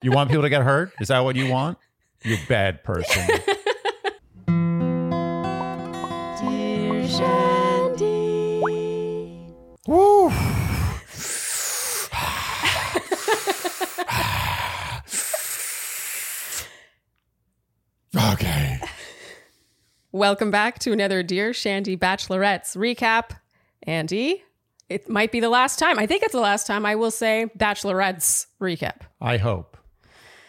You want people to get hurt? Is that what you want? You bad person. Dear Shandy. Woo. okay. Welcome back to another Dear Shandy Bachelorettes recap. Andy, it might be the last time. I think it's the last time I will say Bachelorettes recap. I hope.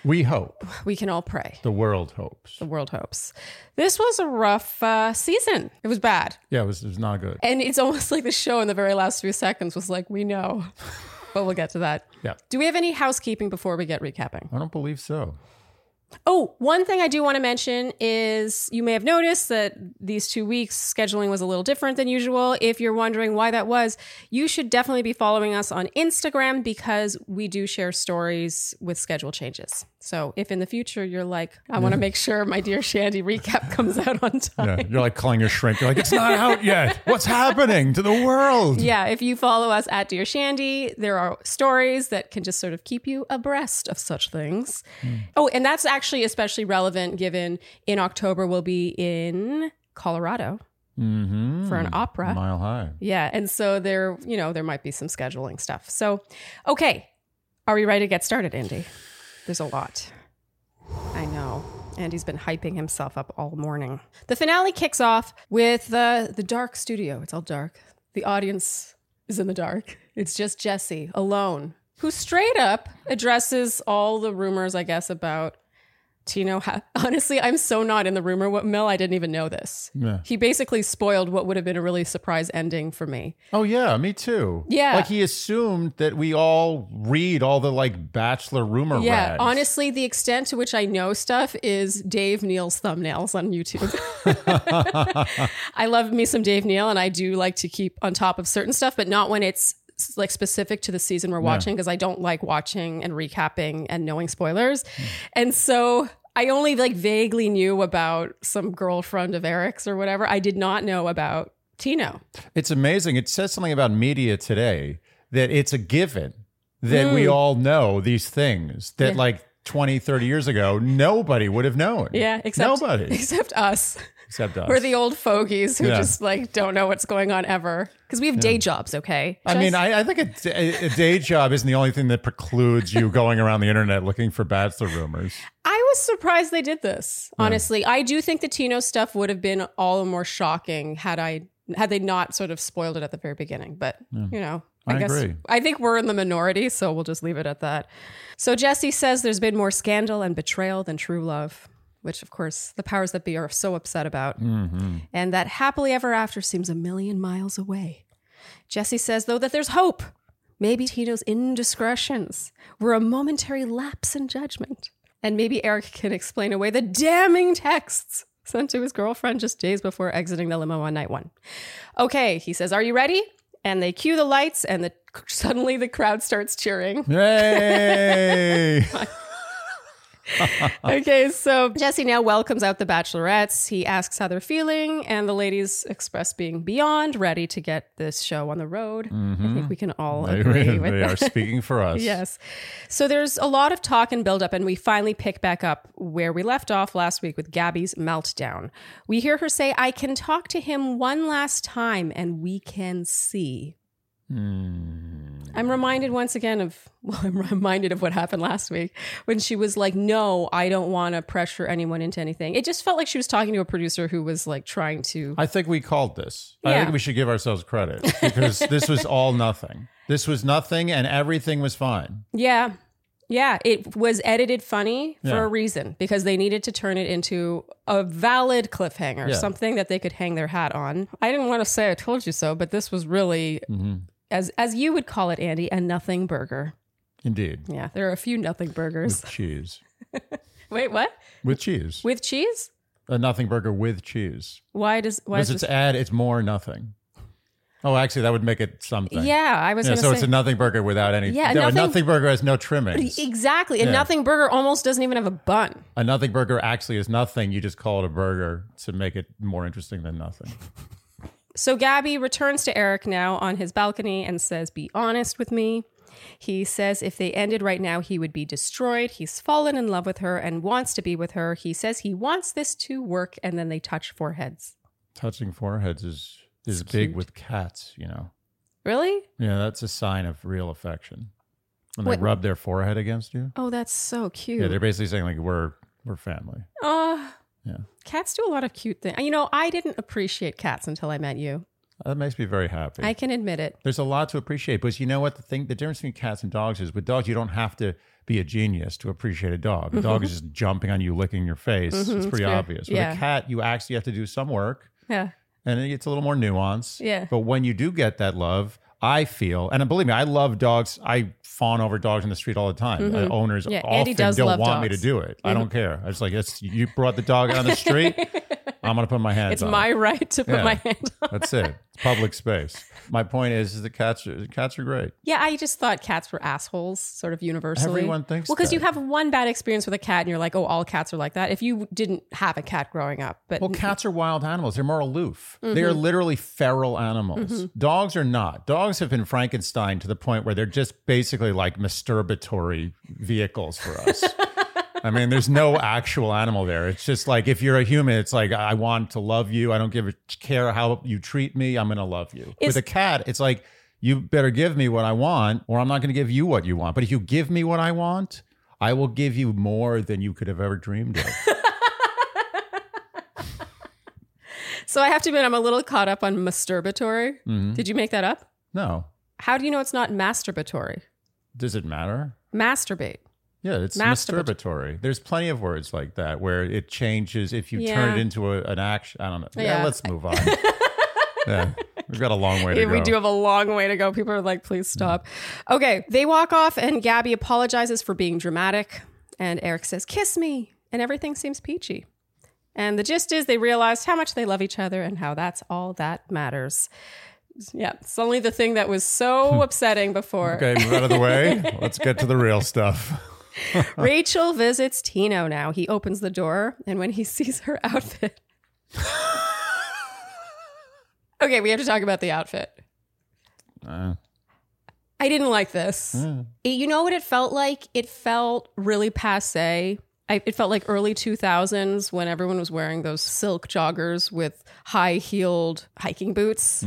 We hope. We can all pray. The world hopes. The world hopes. This was a rough uh, season. It was bad. Yeah, it was, it was not good. And it's almost like the show in the very last few seconds was like, we know. but we'll get to that. Yeah. Do we have any housekeeping before we get recapping? I don't believe so. Oh, one thing I do want to mention is you may have noticed that these two weeks scheduling was a little different than usual. If you're wondering why that was, you should definitely be following us on Instagram because we do share stories with schedule changes. So if in the future you're like, I want to make sure my dear Shandy recap comes out on time. Yeah, you're like calling your shrink. You're like, it's not out yet. What's happening to the world? Yeah, if you follow us at Dear Shandy, there are stories that can just sort of keep you abreast of such things. Hmm. Oh, and that's actually especially relevant given in October we'll be in Colorado Mm-hmm. for an opera. Mile high. Yeah, and so there, you know, there might be some scheduling stuff. So, okay, are we ready to get started, Andy? There's a lot. I know. Andy's been hyping himself up all morning. The finale kicks off with the the dark studio. It's all dark. The audience is in the dark. It's just Jesse alone, who straight up addresses all the rumors, I guess, about Tino. Ha- Honestly, I'm so not in the rumor what mill. I didn't even know this. Yeah. He basically spoiled what would have been a really surprise ending for me. Oh yeah, me too. Yeah. Like he assumed that we all read all the like bachelor rumor Yeah, rags. honestly, the extent to which I know stuff is Dave Neal's thumbnails on YouTube. I love me some Dave Neal, and I do like to keep on top of certain stuff, but not when it's like specific to the season we're watching because I don't like watching and recapping and knowing spoilers. And so I only like vaguely knew about some girlfriend of Erich's or whatever. I did not know about Tino. It's amazing. It says something about media today that it's a given that we all know these things that Hmm. Yeah. like 20, 30 years ago, nobody would have known. Yeah, except nobody except us. except us. We're the old fogies who Yeah. just like don't know what's going on ever because we have day jobs. Okay, I mean, I, I think a day job isn't the only thing that precludes you going around the internet looking for bachelor rumors. I was surprised they did this. Honestly, I do think the Tino stuff would have been all the more shocking had I had they not sort of spoiled it at the very beginning. But you know, I, I guess agree. I think we're in the minority, so we'll just leave it at that. So Jesse says there's been more scandal and betrayal than true love. Which, of course, the powers that be are so upset about. Mm-hmm. And that happily ever after seems a million miles away. Jesse says, though, that there's hope. Maybe Tino's indiscretions were a momentary lapse in judgment. And maybe Erich can explain away the damning texts sent to his girlfriend just days before exiting the limo on night one. Okay, he says, Are you ready? And they cue the lights, and the, suddenly the crowd starts cheering. Yay! okay, so Jesse now welcomes out the bachelorettes. He asks how they're feeling, and the ladies express being beyond ready to get this show on the road. I think mm-hmm. we can all they agree with they that. are speaking for us. Yes. So there's a lot of talk and build up, and we finally pick back up where we left off last week with Gabby's meltdown. We hear her say, I can talk to him one last time and we can see. Hmm. I'm reminded once again of, well, I'm reminded of what happened last week when she was like, No, I don't want to pressure anyone into anything. It just felt like she was talking to a producer who was like trying to. I think we called this. I think we should give ourselves credit because this was all nothing. This was nothing and everything was fine. Yeah. Yeah, it was edited funny for Yeah. a reason because they needed to turn it into a valid cliffhanger, Yeah. something that they could hang their hat on. I didn't want to say I told you so, but this was really Mm-hmm. As as you would call it, Andy, a nothing burger. Indeed. Yeah, there are a few nothing burgers. With cheese. Wait, what? With cheese. With cheese? A nothing burger with cheese. Why does why Because is it's this? add, it's more nothing. Oh, actually, that would make it something. Yeah, I was Yeah, so to it's a nothing burger without any. Yeah, no, a nothing- nothing burger has no trimmings. exactly. A Yeah. nothing burger almost doesn't even have a bun. A nothing burger actually is nothing. You just call it a burger to make it more interesting than nothing. So Gabby returns to Erich now on his balcony and says, Be honest with me. He says if they ended right now, he would be destroyed. He's fallen in love with her and wants to be with her. He says he wants this to work, and then they touch foreheads. Touching foreheads is is It's big cute. with cats, you know. Really? Yeah, that's a sign of real affection. When Wait. they rub their forehead against you. Oh, that's so cute. Yeah, they're basically saying like we're we're family. Oh, Yeah. Cats do a lot of cute things. You know, I didn't appreciate cats until I met you. That makes me very happy. I can admit it. There's a lot to appreciate, but you know what? The thing, the difference between cats and dogs is with dogs, you don't have to be a genius to appreciate a dog. A dog mm-hmm. is just jumping on you, licking your face. Mm-hmm, it's pretty obvious. With Yeah. a cat, you actually have to do some work, Yeah. and it's a little more nuance. Yeah. But when you do get that love, I feel, and believe me, I love dogs. I fawn over dogs in the street all the time. Uh, owners Mm-hmm. Yeah, often don't want me to do it. I don't care. I just like it's you brought the dog on the street. I'm gonna put my hands. It's on my it. right to put Yeah. my hand on. That's it. It's public space. My point is, is the cats are cats are great. Yeah, I just thought cats were assholes, sort of universally. Everyone thinks Well, because you have one bad experience with a cat, and you're like, oh, all cats are like that. If you didn't have a cat growing up, but Well, cats are wild animals. They're more aloof. They Mm-hmm. are literally feral animals. Dogs are not. Dogs have been Frankenstein to the point where they're just basically like masturbatory vehicles for us. I mean, there's no actual animal there. It's just like if you're a human, it's like I want to love you. I don't give a care how you treat me. I'm going to love you. Is- With a cat, it's like you better give me what I want, or I'm not going to give you what you want. But if you give me what I want, I will give you more than you could have ever dreamed of. so I have to admit, I'm a little caught up on masturbatory. Mm-hmm. Did you make that up? no, How do you know it's not masturbatory? does it matter? Masturbate. Yeah, it's Masturbat- masturbatory. There's plenty of words like that where it changes if you turn it into a, an action. I don't know. Yeah, Yeah. let's move on. yeah, we've got a long way to Yeah, go. we do have a long way to go. People are like, please stop. Okay, they walk off, and Gabby apologizes for being dramatic. And Erich says, kiss me. And everything seems peachy. And the gist is they realized how much they love each other and how that's all that matters. Yeah, it's only the thing that was so hmm. upsetting before. Okay, move out of the way. Let's get to the real stuff. Rachel visits Tino now. He opens the door, and when he sees her outfit. okay, we have to talk about the outfit. Uh, I didn't like this. It- you know what it felt like? It felt really passe. I, it felt like early 2000s when everyone was wearing those silk joggers with high heeled hiking boots.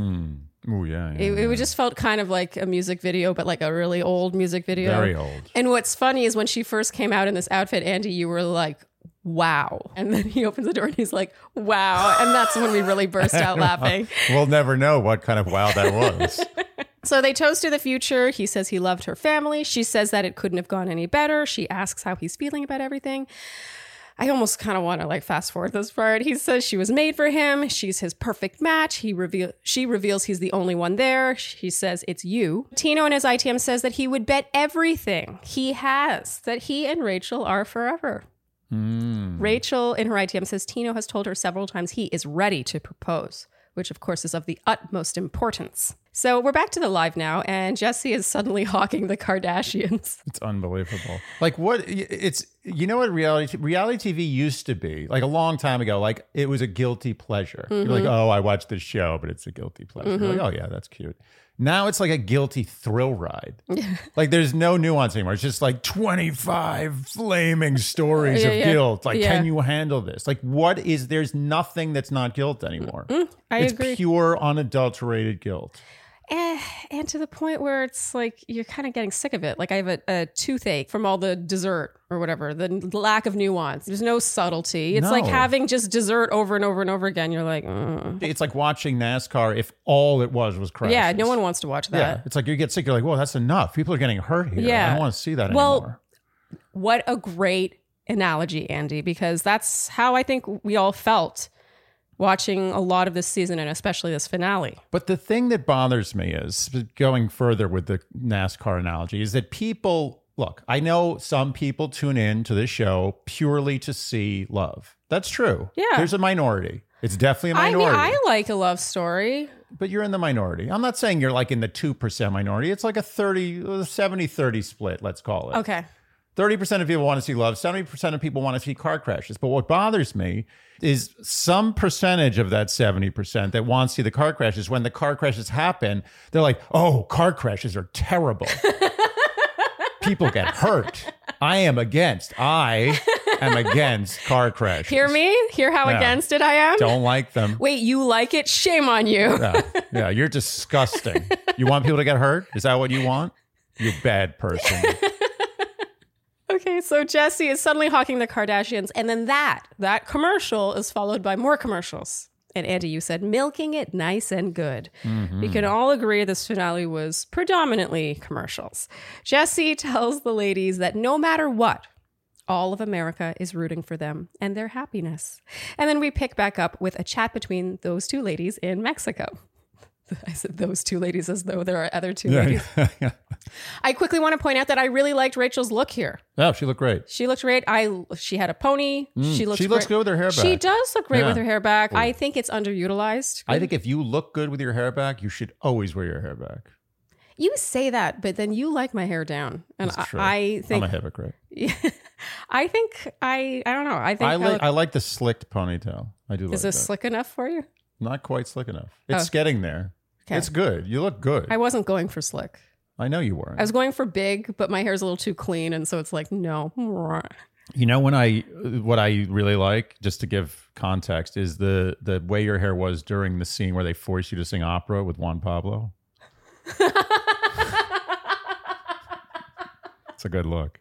Oh yeah, yeah, It, it just felt kind of like a music video, but like a really old music video. very old. And what's funny is when she first came out in this outfit, Andy, you were like, wow. And then he opens the door and he's like, wow. And that's when we really burst out laughing. We'll never know what kind of wow that was. So they toast to the future. He says he loved her family. She says that it couldn't have gone any better. She asks how he's feeling about everything. I almost kind of want to like fast forward this part. He says she was made for him. She's his perfect match. He reveal she reveals he's the only one there. She says it's you. Tino in his ITM says that he would bet everything he has that he and Rachel are forever. Hmm. Rachel in her ITM says Tino has told her several times he is ready to propose, which of course is of the utmost importance. So we're back to the live now, and Jesse is suddenly hawking the Kardashians. It's unbelievable. Like what it's you know what reality reality TV used to be like a long time ago. Like it was a guilty pleasure. You're like, mm-hmm. oh, I watched this show, but it's a guilty pleasure. You're like, mm-hmm. oh yeah, that's cute. Now it's like a guilty thrill ride. like there's no nuance anymore. It's just like 25 flaming stories Yeah, of yeah. guilt. Like, Yeah. can you handle this? Like, what is there's nothing that's not guilt anymore. Mm-hmm. I it's agree. pure unadulterated guilt. Eh, and to the point where it's like you're kind of getting sick of it. Like I have a, a toothache from all the dessert or whatever, the lack of nuance. There's no subtlety. It's like having just dessert over and over and over again. You're like, mm. It's like watching NASCAR if all it was was crashes. yeah, no one wants to watch that. Yeah, it's like you get sick. You're like, well, that's enough. People are getting hurt here. Yeah. I don't want to see that Well, anymore. What a great analogy, Andy, because that's how I think we all felt watching a lot of this season and especially this finale. But the thing that bothers me is going further with the NASCAR analogy is that people look. I know some people tune in to this show purely to see love. That's true. Yeah. there's a minority. It's definitely a I mean, minority. I like a love story. but you're in the minority. I'm not saying you're like in the 2% minority. It's like a 30, 70 30 split, let's call it. Okay. 30% of people want to see love, 70% of people want to see car crashes. But what bothers me is some percentage of that 70% that wants to see the car crashes, when the car crashes happen, they're like, oh, car crashes are terrible. people get hurt. I am against. I am against car crashes. Hear me? Hear how against it I am? Don't like them. Wait, you like it? Shame on you. Yeah, yeah, you're disgusting. You want people to get hurt? Is that what you want? You bad person. Okay, so Jesse is suddenly hawking the Kardashians, and then that that commercial is followed by more commercials. And Andy, you said milking it nice and good. Mm-hmm. We can all agree this finale was predominantly commercials. Jesse tells the ladies that no matter what, all of America is rooting for them and their happiness. And then we pick back up with a chat between those two ladies in Mexico. I said those two ladies as though there are other two ladies. yeah. I quickly want to point out that I really liked Rachel's look here. Oh, she looked great. She looked great. I she had a pony. she looks Mm, she looks great. good with her hair back. She does look great Yeah. with her hair back. I think it's underutilized. I think if you look good with your hair back, you should always wear your hair back. you say that, but then you like my hair down, and It's I, true. I think I'm a hypocrite. I think I I don't know. I think I I like look- I like the slicked ponytail. I do like is this that. slick enough for you? Not quite slick enough. It's Oh. getting there. Okay. It's good. You look good. I wasn't going for slick. I know you weren't. I was going for big, but my hair's a little too clean, and so it's like no. You know when I what I really like, just to give context, is the the way your hair was during the scene where they force you to sing opera with Juan Pablo. It's a good look.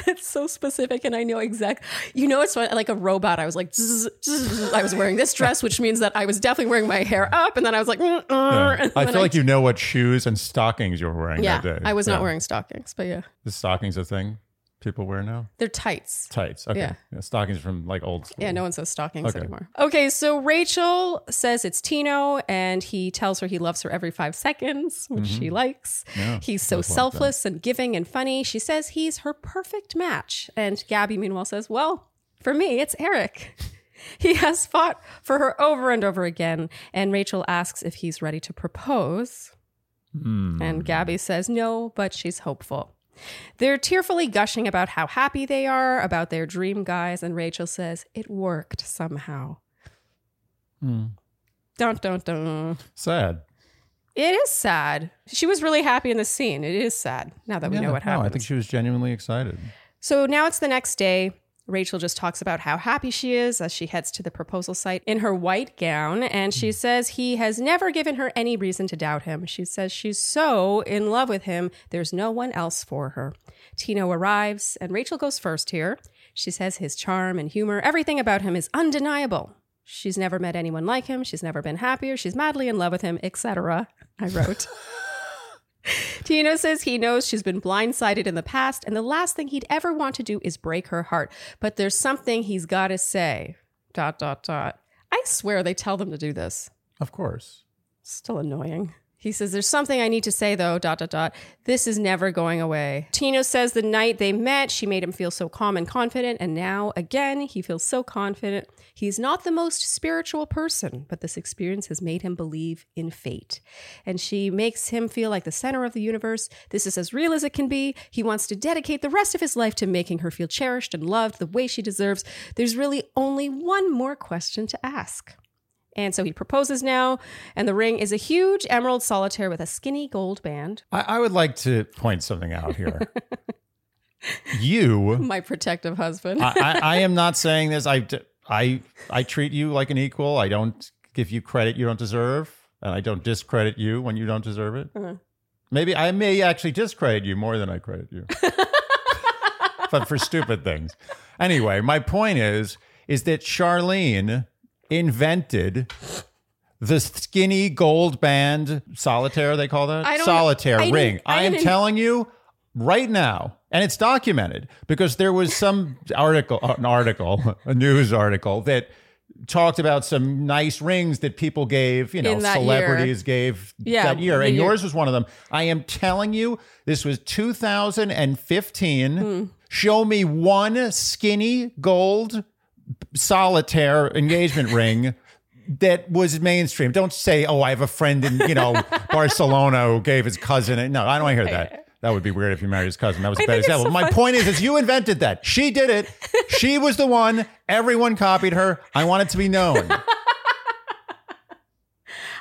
It's so specific, and I know exact. You know, it's like a robot. I was like, zzz, zzz, I was wearing this dress, which means that I was definitely wearing my hair up, and then I was like, mm, uh, and I feel like you know what shoes and stockings you were wearing Yeah, that day. I was Yeah. not wearing stockings, but yeah, the stockings a thing people wear now. they're tights. Tights. Okay. Yeah. Yeah, stockings from like old school. Yeah, no one says stockings Okay. anymore. Okay, so Rachel says it's Tino, and he tells her he loves her every five seconds, which she likes. Mm-hmm. Yeah, he's so selfless and giving and funny. She says he's her perfect match. And Gabby, meanwhile, says, Well, for me, it's Erich. He has fought for her over and over again. And Rachel asks if he's ready to propose. Hmm. And Gabby says no, but she's hopeful. They're tearfully gushing about how happy they are, about their dream guys, and Rachel says, It worked somehow. Hmm. Dun dun dun. Sad. It is sad. She was really happy in the scene. It is sad now that we Yeah, know what no, happened. I think she was genuinely excited. So now it's the next day. Rachel just talks about how happy she is as she heads to the proposal site in her white gown. And she mm. says he has never given her any reason to doubt him. She says she's so in love with him, there's no one else for her. Tino arrives, and Rachel goes first here. She says his charm and humor, everything about him is undeniable. She's never met anyone like him. She's never been happier. She's madly in love with him, etc. I wrote. Tino says he knows she's been blindsided in the past, and the last thing he'd ever want to do is break her heart. But there's something he's got to say. Dot, dot, dot. I swear they tell them to do this. Of course. Still annoying. He says, There's something I need to say though, dot, dot, dot. This is never going away. Tino says the night they met, she made him feel so calm and confident. And now, again, he feels so confident. He's not the most spiritual person, but this experience has made him believe in fate. And she makes him feel like the center of the universe. This is as real as it can be. He wants to dedicate the rest of his life to making her feel cherished and loved the way she deserves. There's really only one more question to ask. And so he proposes now, and the ring is a huge emerald solitaire with a skinny gold band. I, I would like to point something out here. you, My protective husband. I, I, I am not saying this. I, I, I treat you like an equal. I don't give you credit you don't deserve, and I don't discredit you when you don't deserve it. Uh-huh. Maybe I may actually discredit you more than I credit you, but for stupid things. Anyway, my point is, is that Charlene invented the skinny gold band solitaire. They call that I don't- solitaire I didn't- ring. I I am didn't- telling you right now, and it's documented because there was some article, an article, a news article that talked about some nice rings that people gave, you know, celebrities gave Yeah, that year, and year. yours was one of them. I am telling you, this was 2015. Hmm. Show me one skinny gold solitaire engagement ring that was mainstream. Don't say, "Oh, I have a friend in you know Barcelona who gave his cousin." it." No, I don't want to hear that. That would be weird if you married his cousin. That was a bad example. so My fun- point is, is you invented that. She did it. She was the one. Everyone copied her. I want it to be known.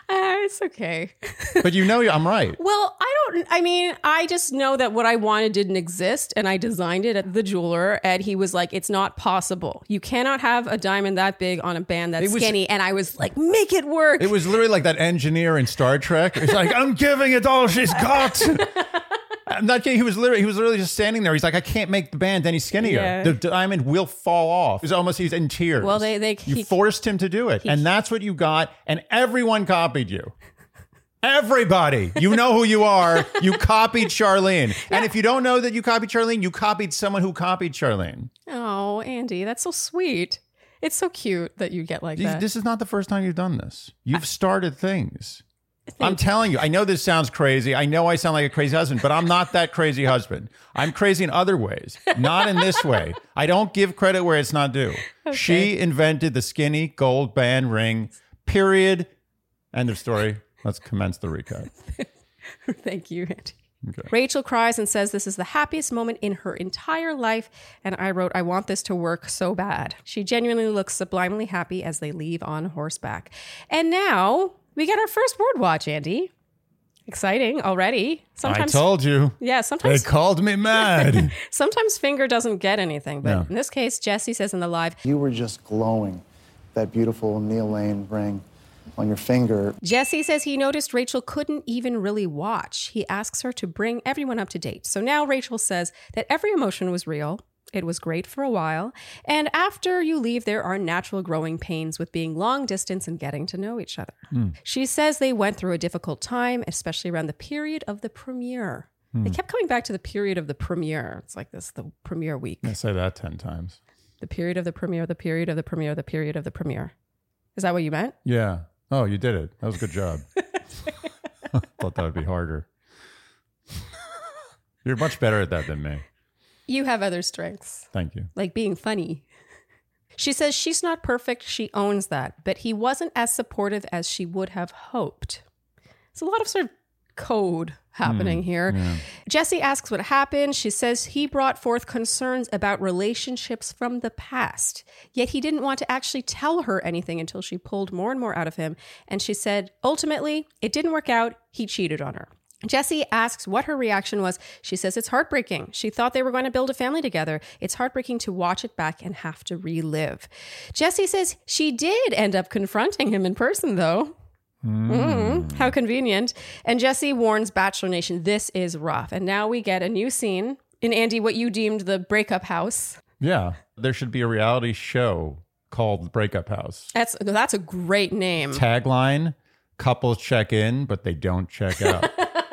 I It's okay. But you know I'm right. Well, I don't, I mean, I just know that what I wanted didn't exist and I designed it at the jeweler and he was like, it's not possible. You cannot have a diamond that big on a band that's was- skinny. And I was like, make it work. It was literally like that engineer in Star Trek. It's like, I'm giving it all she's got. I'm not kidding. He was literally he was literally just standing there. He's like, I can't make the band any skinnier. Yeah. The diamond will fall off. It's almost he's in tears. Well, they- they- you he- forced him to do it, and that's what you got. And everyone copied you. Everybody, you know who you are. You copied Charlene, and if you don't know that you copied Charlene, you copied someone who copied Charlene. oh, Andy, that's so sweet. It's so cute that you get like that. This is not the first time you've done this. You've started things. I'm telling you, I know this sounds crazy. I know I sound like a crazy husband, but I'm not that crazy husband. I'm crazy in other ways, not in this way. I don't give credit where it's not due. She invented the skinny gold band ring, period. End of story. Let's commence the recap. Thank you, Andy. Okay. Rachel cries and says this is the happiest moment in her entire life. And I wrote, I want this to work so bad. She genuinely looks sublimely happy as they leave on horseback. And now we get our first word watch, Andy. Exciting already. Sometimes, I told you. yeah, sometimes They called me mad. sometimes finger doesn't get anything. But Yeah. in this case, Jesse says in the live, You were just glowing. That beautiful Neil Lane ring on your finger. Jesse says he noticed Rachel couldn't even really watch. He asks her to bring everyone up to date. So now Rachel says that every emotion was real. It was great for a while. And after you leave, there are natural growing pains with being long distance and getting to know each other. Hmm. She says they went through a difficult time, especially around the period of the premiere. They hmm. kept coming back to the period of the premiere. It's like this the premiere week. I say that 10 times. The period of the premiere, the period of the premiere, the period of the premiere. Is that what you meant? Yeah. Oh, you did it. That was a good job. Thought that would be harder. You're much better at that than me. You have other strengths. Thank you. like being funny. She says she's not perfect. She owns that, but he wasn't as supportive as she would have hoped. It's a lot of sort of code happening mm, here. Jesse asks what happened. She says he brought forth concerns about relationships from the past, yet he didn't want to actually tell her anything until she pulled more and more out of him. And she said, ultimately, it didn't work out. He cheated on her. Jesse asks what her reaction was. She says it's heartbreaking. She thought they were going to build a family together. It's heartbreaking to watch it back and have to relive. Jesse says she did end up confronting him in person, though. Mm, how convenient. And Jesse warns Bachelor Nation this is rough. And now we get a new scene in Andy, what you deemed the breakup house. Yeah. There should be a reality show called Breakup House. That's that's a great name. Tagline couples check in, but they don't check out.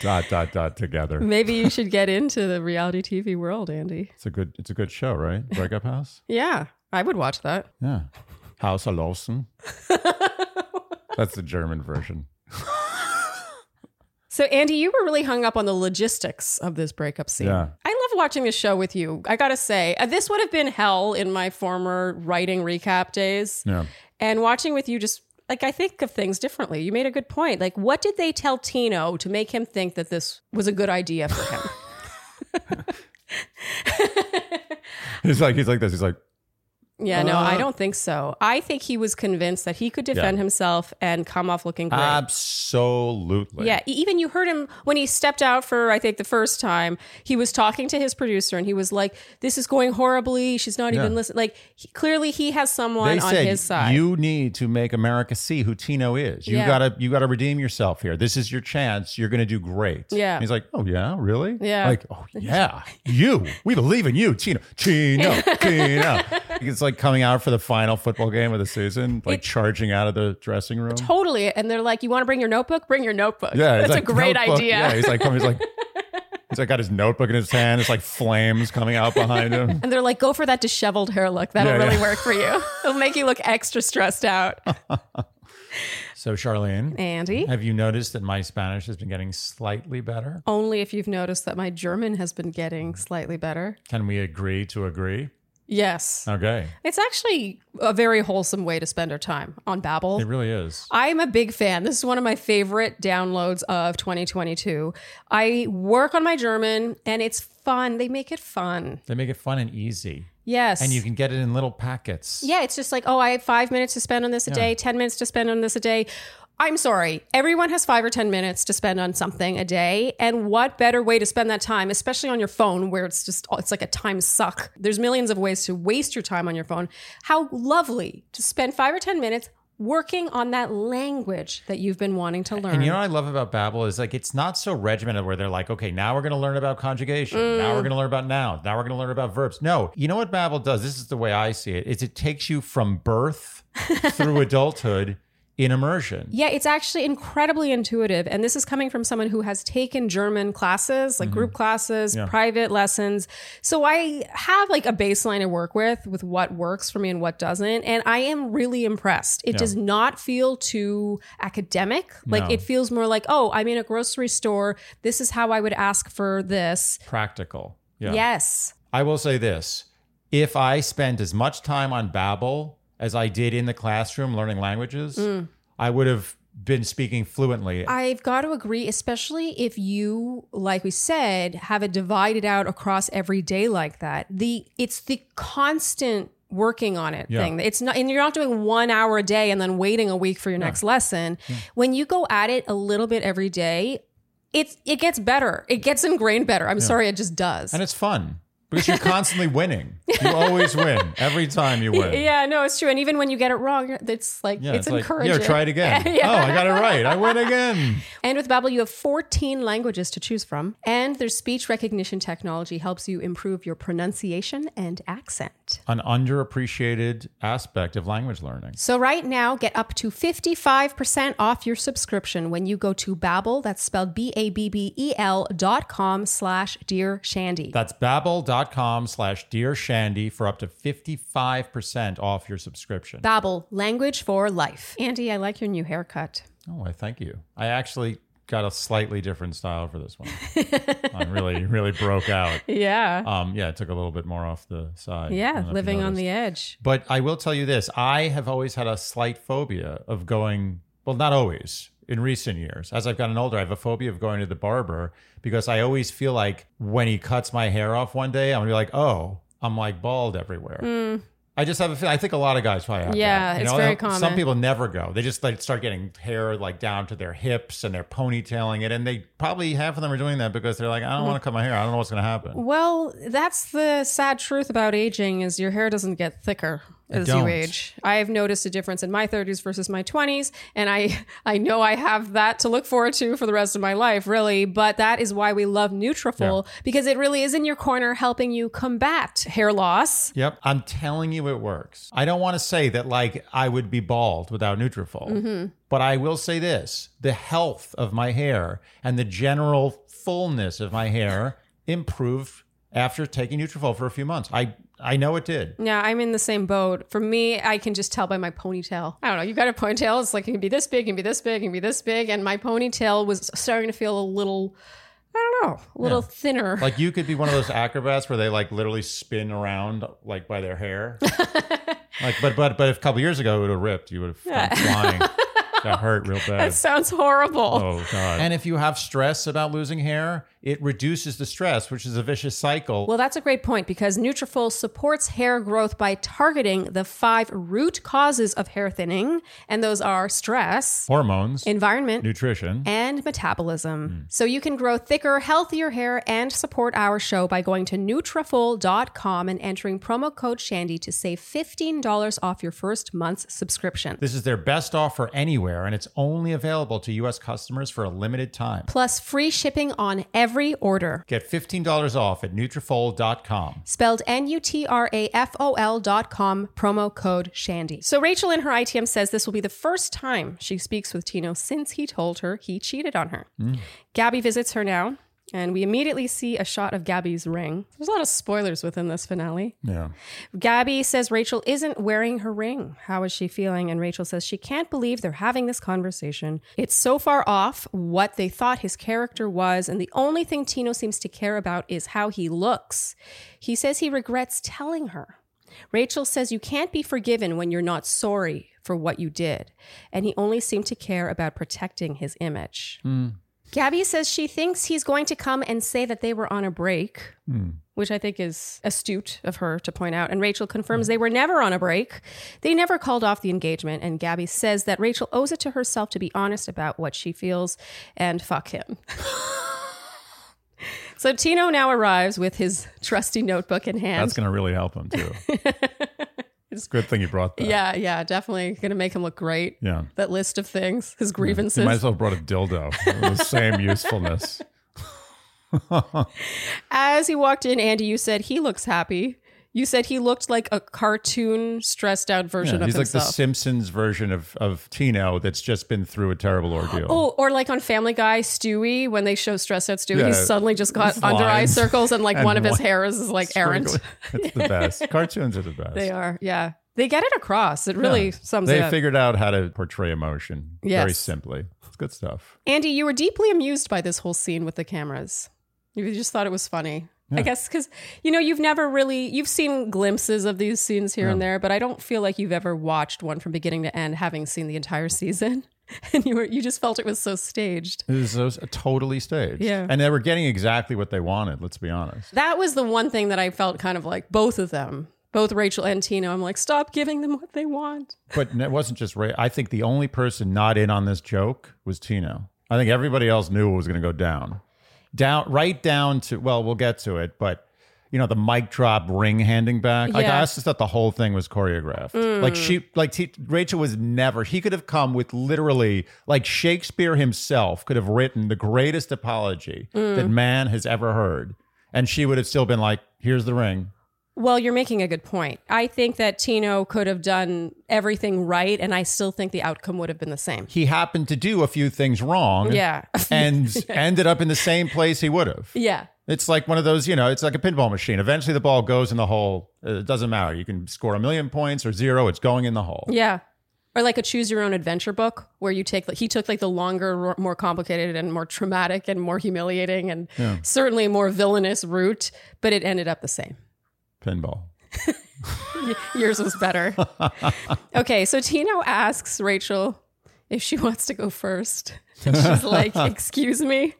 dot, dot, dot together. Maybe you should get into the reality TV world, Andy. It's a good it's a good show, right? Breakup House? Yeah, I would watch that. Yeah. House Lawson. That's the German version. So, Andy, you were really hung up on the logistics of this breakup scene. Yeah. I love watching this show with you. I gotta say, uh, this would have been hell in my former writing recap days. Yeah. And watching with you just like I think of things differently. You made a good point. Like, what did they tell Tino to make him think that this was a good idea for him? He's like he's like this. He's like, yeah, no, I Uh. don't think so. I think he was convinced that he could defend Yeah. himself and come off looking great. absolutely. Yeah, even you heard him when he stepped out for I think the first time. He was talking to his producer and he was like, "This is going horribly. She's not even Yeah. listening." Like he, clearly, he has someone They on said his side. you need to make America see who Tino is. You Yeah. gotta you gotta redeem yourself here. This is your chance. You're gonna do great. Yeah. And he's like, oh yeah, really? Yeah. Like, oh yeah, you. We believe in you, Tino. Tino. Tino. It's like coming out for the final football game of the season, like It- charging out of the dressing room. totally, and they're like, "You want to bring your notebook? Bring your notebook." Yeah, that's a great notebook. idea. Yeah, he's like, he's like, he's like got his notebook in his hand. It's like flames coming out behind him. and they're like, "Go for that disheveled hair look. That'll Yeah, really yeah. work for you. It'll make you look extra stressed out." So, Charlene, Andy, have you noticed that my Spanish has been getting slightly better? only if you've noticed that my German has been getting slightly better. Can we agree to agree? Yes, Okay, it's actually a very wholesome way to spend our time on Babbel. it really is. I'm a big fan. This is one of my favorite downloads of 2022. I work on my German and it's fun. They make it fun. They make it fun and easy. Yes. and you can get it in little packets. Yeah, it's just like, oh, I have five minutes to spend on this a day, 10 minutes to spend on this a day. I'm sorry. Everyone has five or 10 minutes to spend on something a day. And what better way to spend that time, especially on your phone where it's just, it's like a time suck. There's millions of ways to waste your time on your phone. How lovely to spend five or 10 minutes working on that language that you've been wanting to learn. And you know what I love about Babbel is like it's not so regimented where they're like, okay, now we're going to learn about conjugation. Now Mm. we're going to learn about nouns. Now we're going to learn about verbs. No, you know what Babbel does? This is the way I see it. Is it takes you from birth through adulthood in immersion. Yeah, it's actually incredibly intuitive. And this is coming from someone who has taken German classes, like group mm-hmm. classes, private lessons. So I have like a baseline to work with, with what works for me and what doesn't. And I am really impressed. It does not feel too academic. Like No. it feels more like, oh, I'm in a grocery store. This is how I would ask for this. Practical. Yeah. Yes. I will say this. If I spent as much time on Babbel as I did in the classroom learning languages, mm. I would have been speaking fluently. I've got to agree, especially if you, like we said, have it divided out across every day like that. The it's the constant working on it Yeah. thing. It's not, and you're not doing one hour a day and then waiting a week for your next lesson. When you go at it a little bit every day, it's it gets better. It gets ingrained better. I'm sorry, it just does. and it's fun because you're constantly winning. You always win every time you win. yeah, no, it's true. And even when you get it wrong, it's like Yeah, it's, like, encouraging. here, try it again. Yeah. Oh, I got it right. I win again. And with Babbel, you have 14 languages to choose from, and their speech recognition technology helps you improve your pronunciation and accent. An underappreciated aspect of language learning. So right now, get up to 55% off your subscription when you go to Babbel, that's spelled B-A-B-B-E-L dot com slash Dear Shandy. That's babbel.com slash dear shandy for up to 55% off your subscription. Babbel, language for life. Andy, I like your new haircut. Oh, I thank you. I actually got a slightly different style for this one. I really, really broke out. Yeah. Um, yeah, it took a little bit more off the side. Yeah, don't know if you living on the edge. But I will tell you this I have always had a slight phobia of going, well, not always. In recent years, as I've gotten older, I have a phobia of going to the barber because I always feel like when he cuts my hair off one day, I'm gonna be like, oh, I'm like bald everywhere. I just have a feel. I think a lot of guys probably have. Yeah, that. it's very common. Some people never go. They just like start getting hair like down to their hips and they're ponytailing it, and they probably half of them are doing that because they're like, I don't want to cut my hair. I don't know what's gonna happen. Well, that's the sad truth about aging is your hair doesn't get thicker as you age. I've noticed a difference in my 30s versus my 20s, and I I know I have that to look forward to for the rest of my life, really. But that is why we love Nutrafol because it really is in your corner helping you combat hair loss. Yep, I'm telling you, it works. I don't want to say that like I would be bald without Nutrafol, Mm-hmm. but I will say this: the health of my hair and the general fullness of my hair improved after taking Nutrafol for a few months. I I know it did. Yeah, I'm in the same boat. For me, I can just tell by my ponytail. I don't know. You got a ponytail. It's like it can be this big, it can be this big, it can be this big, and my ponytail was starting to feel a little. I don't know, a little thinner. Like you could be one of those acrobats where they like literally spin around like by their hair. like, but but but if a couple years ago it would have ripped, you would have gone flying. Got hurt real bad. that sounds horrible. Oh god. And if you have stress about losing hair, it reduces the stress, which is a vicious cycle. Well, that's a great point because Nutrafol supports hair growth by targeting the five root causes of hair thinning, and those are stress, Hormones, environment, nutrition. and metabolism. Hmm. So you can grow thicker, healthier hair and support our show by going to Nutrafol.com and entering promo code Shandy to save $15 off your first month's subscription. This is their best offer anywhere, and it's only available to U.S. customers for a limited time. Plus free shipping on every order. Get $15 off at Nutrafol.com. spelled N-U-T-R-A-F-O-L dot com, promo code Shandy. So Rachel in her ITM says this will be the first time she speaks with Tino since he told her he cheated on her. Mm. Gabby visits her now, and we immediately see a shot of Gabby's ring. There's a lot of spoilers within this finale. Yeah. Gabby says Rachel isn't wearing her ring. How is she feeling? And Rachel says she can't believe they're having this conversation. It's so far off what they thought his character was, and the only thing Tino seems to care about is how he looks. He says he regrets telling her. Rachel says you can't be forgiven when you're not sorry for what you did, and he only seemed to care about protecting his image. Hmm. Gabby says she thinks he's going to come and say that they were on a break, Hmm. which I think is astute of her to point out. And Rachel confirms they were never on a break. They never called off the engagement. And Gabby says that Rachel owes it to herself to be honest about what she feels and fuck him. so Tino now arrives with his trusty notebook in hand. That's going to really help him too. it's a good thing you brought that. yeah, yeah, definitely going to make him look great. Yeah. That list of things, his You grievances. might as well brought a dildo. the same usefulness. As he walked in, Andy, you said he looks happy. You said he looked like a cartoon, stressed out version Yeah, of he's like the. Simpsons version of, of Tino that's just been through a terrible ordeal. Oh, or like on Family Guy, Stewie, when they show stressed out Stewie, Yeah. he's suddenly just got under eye circles and like and one of his hairs is like errant. It's the best. Cartoons are the best. They are, yeah. They get it across. It really Yeah. sums They it up. They figured out how to portray emotion very simply. It's good stuff. Andy, you were deeply amused by this whole scene with the cameras. You just thought it was funny. I guess because you know you've never really you've seen glimpses of these scenes here and there, but I don't feel like you've ever watched one from beginning to end, having seen the entire season. And you were you just felt it was so staged. It was, totally staged. Yeah. And they were getting exactly what they wanted, let's be honest. That was the one thing that I felt kind of like both of them, both Rachel and Tino. I'm like, stop giving them what they want. But it wasn't just Ray. I think the only person not in on this joke was Tino. I think everybody else knew it was going to go down. Down, right down to, well, we'll get to it, but you know, the mic drop ring handing back. Like, Yeah. I just thought the whole thing was choreographed. Mm. Like, she, like, Rachel was never, he could have come with literally, like, Shakespeare himself could have written the greatest apology mm. that man has ever heard. And she would have still been like, here's the ring. Well, you're making a good point. I think that Tino could have done everything right, and I still think the outcome would have been the same. He happened to do a few things wrong. Yeah. and ended up in the same place he would have. yeah. It's like one of those, you know, it's like a pinball machine. Eventually the ball goes in the hole. Uh, It doesn't matter. You can score a million points or zero, it's going in the hole. Yeah. Or like a choose your own adventure book where you take, he took like the longer, more complicated and more traumatic and more humiliating and certainly more villainous route, but it ended up the same. Pinball. Yours was better. okay, so Tino asks Rachel if she wants to go first. And she's like, Excuse me.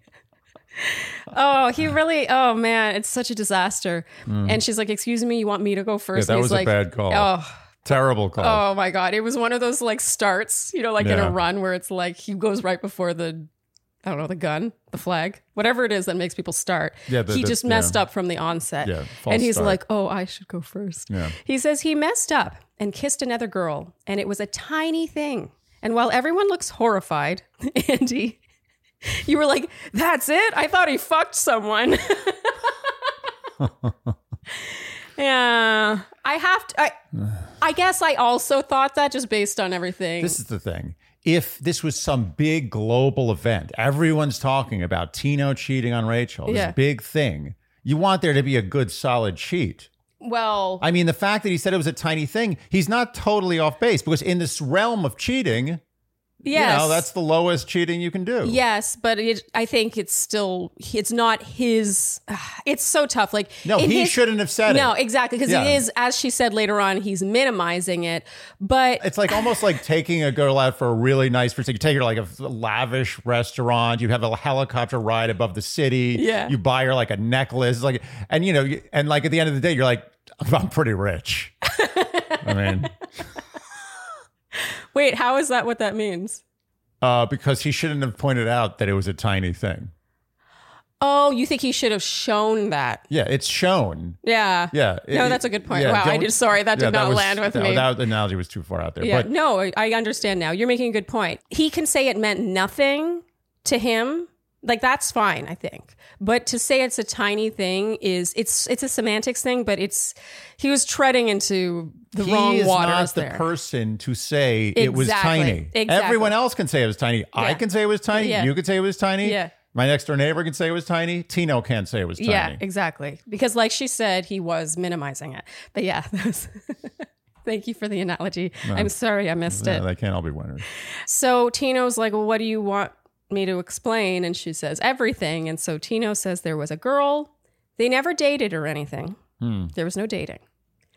Oh, he really, oh man, it's such a disaster. And she's like, Excuse me, you want me to go first? Mm. that was he's a bad call. Oh, Terrible call. oh my God. It was one of those like starts, you know, like in a run where it's like he goes right before the, I don't know, the gun, the flag, whatever it is that makes people start. Yeah, the- he the- just messed yeah. up from the onset. Yeah, false and he's start. like, oh, I should go first. Yeah. He says he messed up and kissed another girl, and it was a tiny thing. And while everyone looks horrified, Andy, you were like, that's it? I thought he fucked someone. yeah. I have to, I, I guess I also thought that just based on everything. This is the thing. If this was some big global event, everyone's talking about Tino cheating on Rachel, this Yeah. big thing, you want there to be a good solid cheat. well, I mean, the fact that he said it was a tiny thing, he's not totally off base because in this realm of cheating, yes. you know, that's the lowest cheating you can do. Yes, but it, I think it's still it's not his. It's so tough. Like No, he his- shouldn't have said No, it. No, exactly because Yeah. it is as she said later on. He's minimizing it, but It's like almost like taking a girl out for a really nice first. You take her to like a lavish restaurant. You have a helicopter ride above the city. Yeah. You buy her like a necklace. Like, and you know, and like at the end of the day, you're like, I'm pretty rich. I mean, wait, how is that? What that means? uh, because he shouldn't have pointed out that it was a tiny thing. Oh, you think he should have shown that? Yeah, it's shown. Yeah. Yeah. No, that's a good point. yeah, wow, I did. Sorry, that did yeah, not was- land with no, me. That analogy was too far out there. yeah. But no, I understand now. You're making a good point. He can say it meant nothing to him. Like that's fine, I think. But to say it's a tiny thing is it's it's a semantics thing, but it's he was treading into the he wrong is waters not the there. person to say it was tiny. Exactly. Everyone else can say it was tiny. I can say it was tiny. Yeah. You can say it was tiny. Yeah. My next door neighbor can say it was tiny. Tino can't say it was tiny. Yeah, exactly. Because, like she said, he was minimizing it. But yeah, thank you for the analogy. I'm sorry I missed Yeah, it. they can't all be winners. So Tino's like, Well, what do you want me to explain? And she says, Everything. And so Tino says there was a girl. They never dated or anything. Hmm. There was no dating.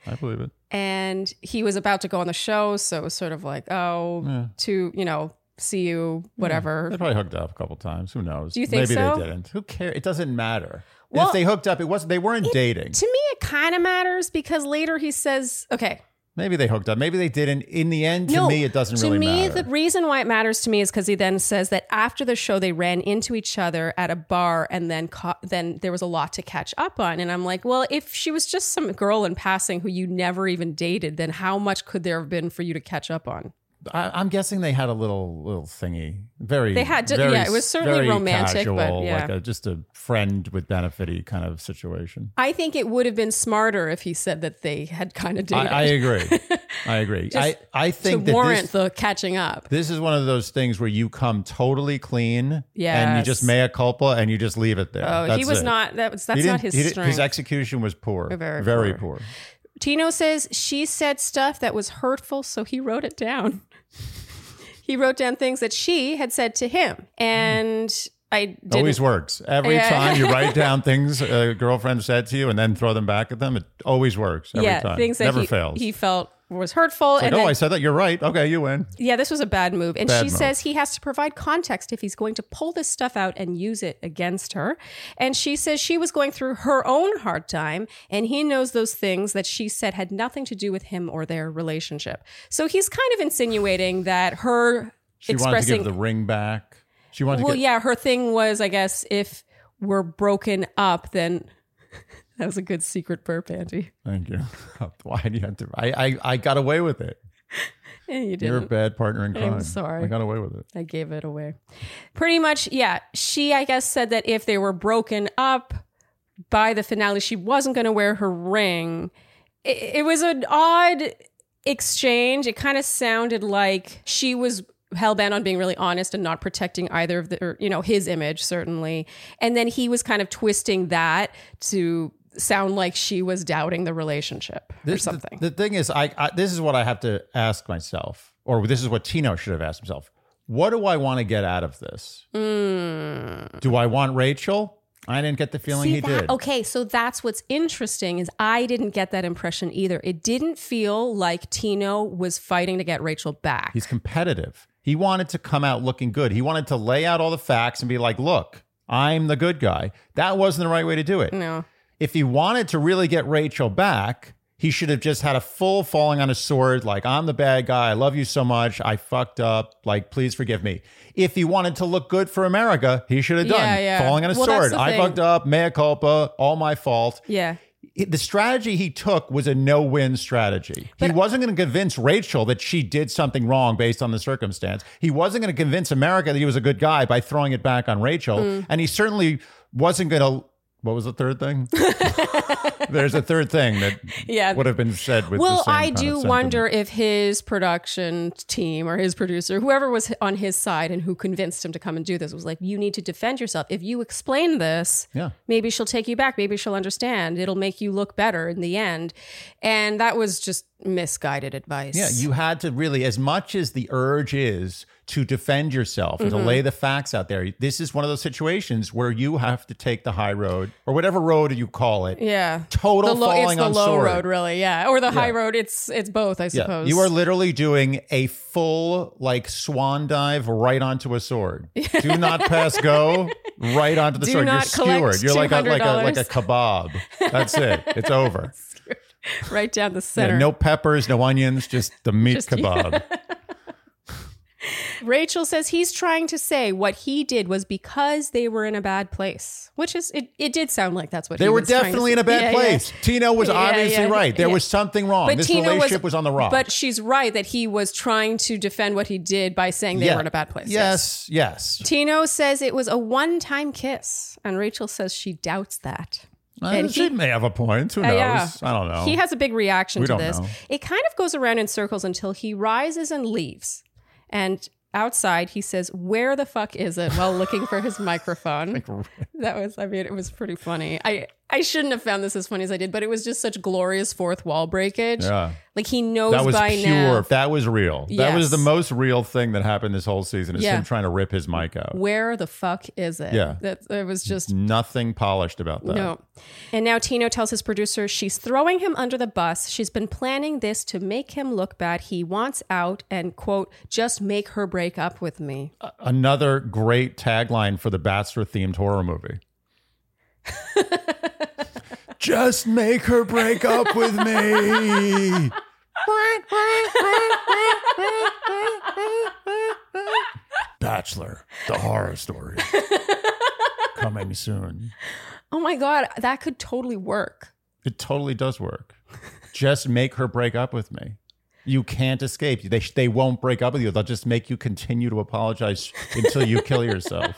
I believe it. And he was about to go on the show. So it was sort of like, Oh, to, you know, see you, whatever. They probably hooked up a couple times. Who knows? Do you think Maybe so? they didn't. Who cares? It doesn't matter. Well, if they hooked up, it wasn't. They weren't dating. To me, it kind of matters because later he says, okay. Maybe they hooked up. Maybe they didn't. In the end, to no, me, it doesn't to really me, matter. To me, the reason why it matters to me is because he then says that after the show they ran into each other at a bar, and then ca- then there was a lot to catch up on. And I'm like, well, if she was just some girl in passing who you never even dated, then how much could there have been for you to catch up on? I, I'm guessing they had a little little thingy. Very. They had to- very yeah, it was certainly romantic, but yeah. like a, just a friend with benefity kind of situation. I think it would have been smarter if he said that they had kind of I, dated I agree. I agree. I I to think that warrant this, the catching up. this is one of those things where you come totally clean, and you just mea culpa, and you just leave it there. Oh, he was it. not. That was that's didn't- his he strength. His execution was poor, Very very poor. poor. Tino says she said stuff that was hurtful, so he wrote it down. he wrote down things that she had said to him, and I didn't. Always works. Every Yeah. time you write down things a girlfriend said to you and then throw them back at them, it always works. Every yeah, time. things that Never he, fails. he felt was hurtful, like, and oh, then, I said that. You're right. Okay, you win. yeah, this was a bad move. And Bad she move. says he has to provide context if he's going to pull this stuff out and use it against her. And she says she was going through her own hard time, and he knows those things that she said had nothing to do with him or their relationship. So he's kind of insinuating that her She wanted to expressing give the ring back. She wanted Well, to get. Well, yeah, her thing was, I guess, if we're broken up, then that was a good secret burp, Andy. Thank you. Why do you have to? I, I, I got away with it. You You're a bad partner in crime. I'm sorry. I got away with it. I gave it away. Pretty much, yeah. She, I guess, said that if they were broken up by the finale, she wasn't going to wear her ring. It, it was an odd exchange. It kind of sounded like she was hell bent on being really honest and not protecting either of the, or, you know, his image, certainly. And then he was kind of twisting that to sound like she was doubting the relationship or something. The, the thing is, I, I this is what I have to ask myself, or this is what Tino should have asked himself. What do I want to get out of this? Hmm. Do I want Rachel? I didn't get the feeling See he that? did. Okay, so that's what's interesting is I didn't get that impression either. It didn't feel like Tino was fighting to get Rachel back. He's competitive. He wanted to come out looking good. He wanted to lay out all the facts and be like, look, I'm the good guy. That wasn't the right way to do it. no. If he wanted to really get Rachel back, he should have just had a full falling on his sword, like, I'm the bad guy. I love you so much. I fucked up. Like, please forgive me. If he wanted to look good for America, he should have done Yeah, yeah. falling on his Well, sword. I thing. fucked up, mea culpa, all my fault. Yeah. The strategy he took was a no-win strategy. he wasn't going to convince Rachel that she did something wrong based on the circumstance. He wasn't going to convince America that he was a good guy by throwing it back on Rachel, Mm. and he certainly wasn't going to. What was the third thing? There's a third thing that Yeah. would have been said with. Well, I do wonder if his production team or his producer, whoever was on his side and who convinced him to come and do this, was like, you need to defend yourself. If you explain this, Yeah. maybe she'll take you back. Maybe she'll understand. It'll make you look better in the end. And that was just misguided advice. Yeah, you had to really, as much as the urge is to defend yourself and to Mm-hmm. lay the facts out there, this is one of those situations where you have to take the high road or whatever road you call it. Yeah. Total the low, falling it's the on low sword. road, really. Yeah. Or the high road. It's it's both, I Yeah, suppose. you are literally doing a full like swan dive right onto a sword. Do not pass go right onto the Do sword. You're skewered. You're like a like a like a kebab. That's it. It's over. right down the Yeah, center. no peppers, no onions, just the meat Just- kebab. Rachel says he's trying to say what he did was because they were in a bad place, which is it. It did sound like that's what They he were was trying to definitely in a bad Yeah, yeah. place. Tino was Yeah, obviously yeah, right. There yeah. was something wrong. But this Tino relationship was, on the rock. But she's right that he was trying to defend what he did by saying they Yeah. were in a bad place. Yes, yes. Tino says it was a one-time kiss, and Rachel says she doubts that. Uh, And she he- may have a point. Who Uh, knows? yeah. I don't know. He has a big reaction We to this. know. It kind of goes around in circles until he rises and leaves. And outside, he says, Where the fuck is it? while looking for his microphone. that was, I mean, it was pretty funny. I, I shouldn't have found this as funny as I did, but it was just such glorious fourth wall breakage. Yeah. Like he knows That was by pure. now That was real. That was the most real thing that happened this whole season is Yeah. him trying to rip his mic out. where the fuck is it? Yeah. That it was just Nothing polished about that. No. And now Tino tells his producer she's throwing him under the bus. She's been planning this to make him look bad. He wants out and, quote, just make her break up with me. Another great tagline for the Bachelor themed horror movie. Just make her break up with me. Bachelor, the horror story. Coming soon. Oh my God, that could totally work. It totally does work. Just make her break up with me. You can't escape. They, they won't break up with you. They'll just make you continue to apologize until you kill yourself.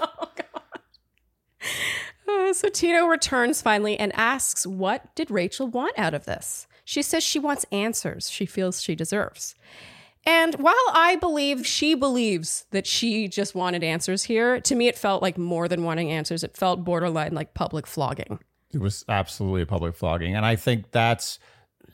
So Tino returns finally and asks, What did Rachel want out of this? She says she wants answers she feels she deserves. And while I believe she believes that she just wanted answers here, to me it felt like more than wanting answers. It felt borderline like public flogging. It was absolutely a public flogging. And I think that's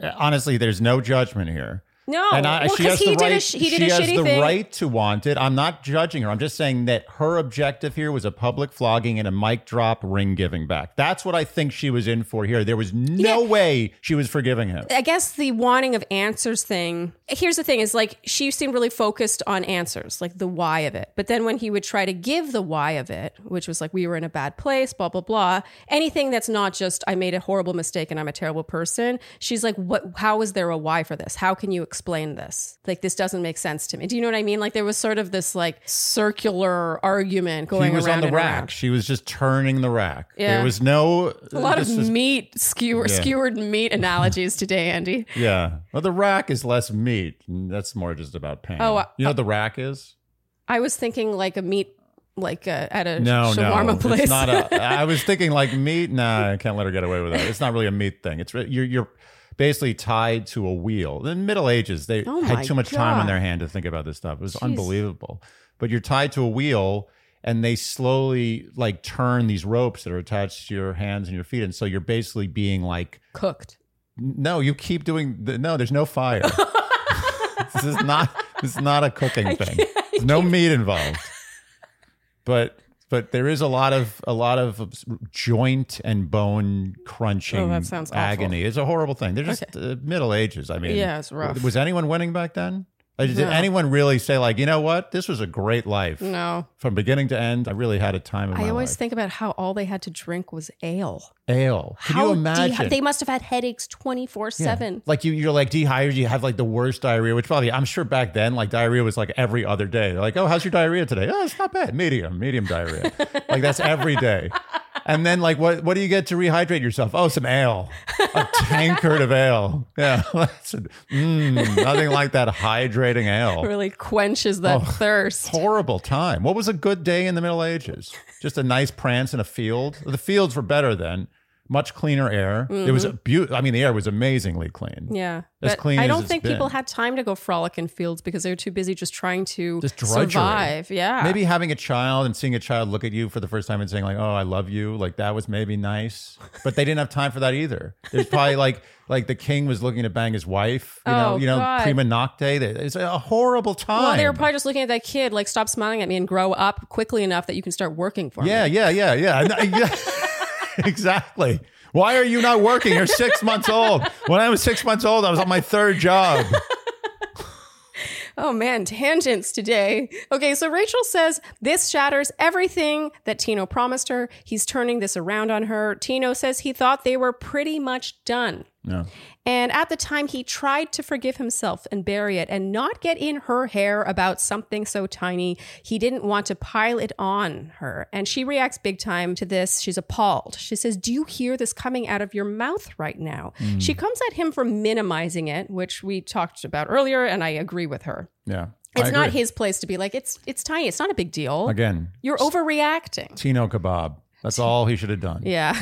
honestly, there's no judgment here. No, and I, well, she has he the did a right. sh- he did she a has the thing. right to want it. I'm not judging her. I'm just saying that her objective here was a public flogging and a mic drop ring giving back. That's what I think she was in for here. There was no Yeah. way she was forgiving him. I guess the wanting of answers thing. Here's the thing: is like she seemed really focused on answers, like the why of it. But then when he would try to give the why of it, which was like we were in a bad place, blah blah blah. Anything that's not just I made a horrible mistake and I'm a terrible person. She's like, what? How is there a why for this? How can you explain this? Like this doesn't make sense to me. Do you know what I mean? Like there was sort of this like circular argument going He was around on the rack. around. She was just turning the rack. Yeah. There was no A lot of meat skewer, Yeah. skewered meat analogies today, Andy. Yeah. Well, the rack is less meat. That's more just about pain. Oh, uh, you know what the rack is? I was thinking like a meat, like uh at a No, shawarma no, place. it's not a. I was thinking like meat. Nah, I can't let her get away with that. It's not really a meat thing. It's re- you're you're basically tied to a wheel. In the Middle Ages, they Oh had too much time on their hand to think about this stuff. It was unbelievable. But you're tied to a wheel, and they slowly like turn these ropes that are attached to your hands and your feet, and so you're basically being like, cooked. no, you keep doing. The, no, there's no fire. this is not. This is not a cooking thing. There's no meat involved. But but there is a lot of a lot of joint and bone crunching Oh, that sounds awful. agony. It's a horrible thing. They're just uh, Middle Ages. I mean, Yeah, it's rough. Was anyone winning back then? Like, Did No. anyone really say like, you know what, this was a great life No, from beginning to end? I really had a time of my I always life. think about how all they had to drink was ale. Ale. Can how you de- imagine? they must have had headaches twenty four Yeah. seven. Like you, you're like dehydrated. You have like the worst diarrhea, which probably I'm sure back then, like diarrhea was like every other day. They're like, oh, how's your diarrhea today? Oh, it's not bad. Medium, medium diarrhea. like that's every day. And then like, what what do you get to rehydrate yourself? Oh, some ale, a tankard of ale. Yeah, mm, nothing like that hydrating ale. Really quenches that thirst. Horrible time. What was a good day in the Middle Ages? Just a nice prance in a field. The fields were better then. Much cleaner air. It was a mm-hmm. beaut. I mean, the air was amazingly clean. Yeah, As but clean I don't think people had time to go frolic in fields because they were too busy just trying to Just drudgery. survive. Yeah, Maybe having a child and seeing a child look at you for the first time and saying like, "Oh, I love you," like that was maybe nice, but they didn't have time for that either. There's probably like like the king was looking to bang his wife, you know, Oh, you know, God. prima nocte. It's a horrible time. Well, they were probably just looking at that kid, like, stop smiling at me and grow up quickly enough that you can start working for yeah, me. yeah, yeah, yeah, yeah. exactly. Why are you not working? You're six months old. When I was six months old, I was on my third job. Oh man, tangents today. Okay, so Rachel says this shatters everything that Tino promised her. He's turning this around on her. Tino says he thought they were pretty much done. No. And at the time, he tried to forgive himself and bury it and not get in her hair about something so tiny. He didn't want to pile it on her. And she reacts big time to this. She's appalled. She says, Do you hear this coming out of your mouth right now? Mm. She comes at him for minimizing it, which we talked about earlier, and I agree with her. Yeah. It's not his place to be like, it's it's tiny. It's not a big deal. Again, You're overreacting. Tino kebab. That's all he should have done. Yeah.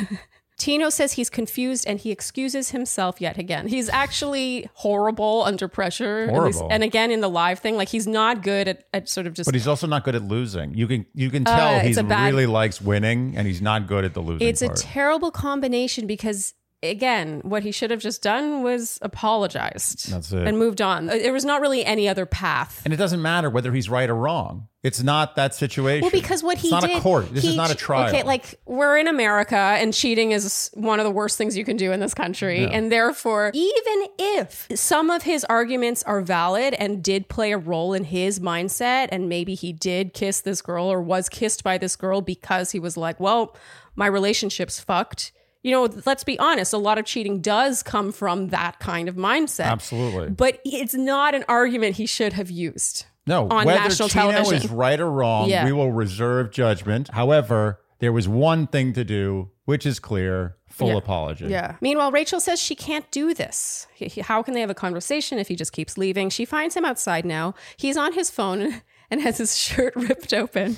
Tino says he's confused and he excuses himself yet again. He's actually horrible under pressure. at least- and again in the live thing, like he's not good at, at sort of just But he's also not good at losing. You can you can tell Uh, he really likes winning, and he's not good at the losing. it's a terrible combination because again, what he should have just done was apologized. That's it. And moved on. There was not really any other path. and it doesn't matter whether he's right or wrong. It's not that situation. Well, because what he it's not did, a court. This he is not a trial. Okay, like we're in America, and cheating is one of the worst things you can do in this country, and therefore, even if some of his arguments are valid and did play a role in his mindset, and maybe he did kiss this girl or was kissed by this girl because he was like, "Well, my relationship's fucked." You know, let's be honest. A lot of cheating does come from that kind of mindset. Absolutely. But it's not an argument he should have used. no, on whether national Chino television. is right or wrong, Yeah. we will reserve judgment. However, there was one thing to do, which is clear: full Yeah. apology. Yeah. Meanwhile, Rachel says she can't do this. He- he- How can they have a conversation if he just keeps leaving? She finds him outside now. He's on his phone and has his shirt ripped open,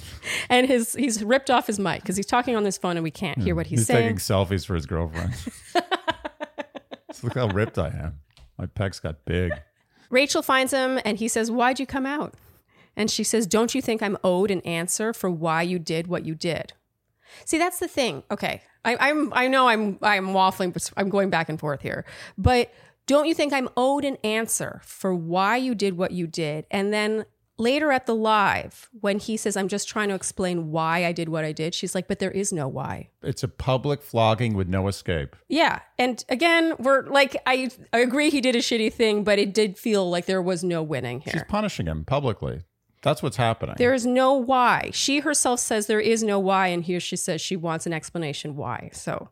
and his he's ripped off his mic because he's talking on this phone and we can't hear hmm. what he's, He's saying. taking selfies for his girlfriend. Look how ripped I am. My pecs got big. Rachel finds him and he says, "Why'd you come out?" And she says, "Don't you think I'm owed an answer for why you did what you did?" See, that's the thing. Okay, I, I'm I know I'm I'm waffling, but I'm going back and forth here. But don't you think I'm owed an answer for why you did what you did? And then later at the live, when he says, "I'm just trying to explain why I did what I did," she's like, "But there is no why." It's a public flogging with no escape. Yeah. And again, we're like, I, I agree he did a shitty thing, but it did feel like there was no winning here. She's punishing him publicly. That's what's happening. There is no why. She herself says there is no why, and here she says she wants an explanation why. So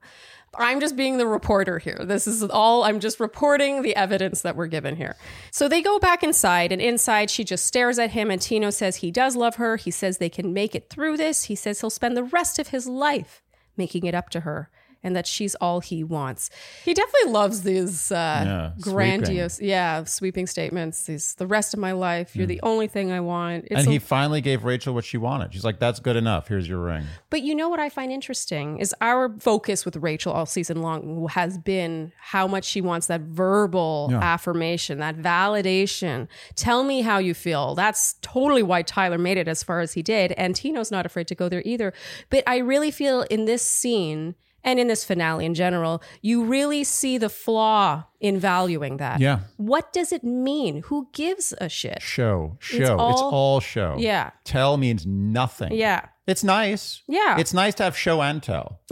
I'm just being the reporter here. This is all, I'm just reporting the evidence that we're given here. So they go back inside, and inside she just stares at him, and Tino says he does love her. He says they can make it through this. He says he'll spend the rest of his life making it up to her. And that she's all he wants. He definitely loves these uh, Yeah, grandiose, yeah, sweeping statements. These the rest of my life. You're the only thing I want. It's and a- he finally gave Rachel what she wanted. She's like, "That's good enough. Here's your ring." But you know what I find interesting is our focus with Rachel all season long has been how much she wants that verbal affirmation, that validation. Tell me how you feel. That's totally why Tyler made it as far as he did. And Tino's not afraid to go there either. But I really feel in this scene and in this finale in general, you really see the flaw in valuing that. Yeah. What does it mean? Who gives a shit? Show, show. It's all- all, show. Yeah. Tell means nothing. Yeah. It's nice. Yeah. It's nice to have show and tell.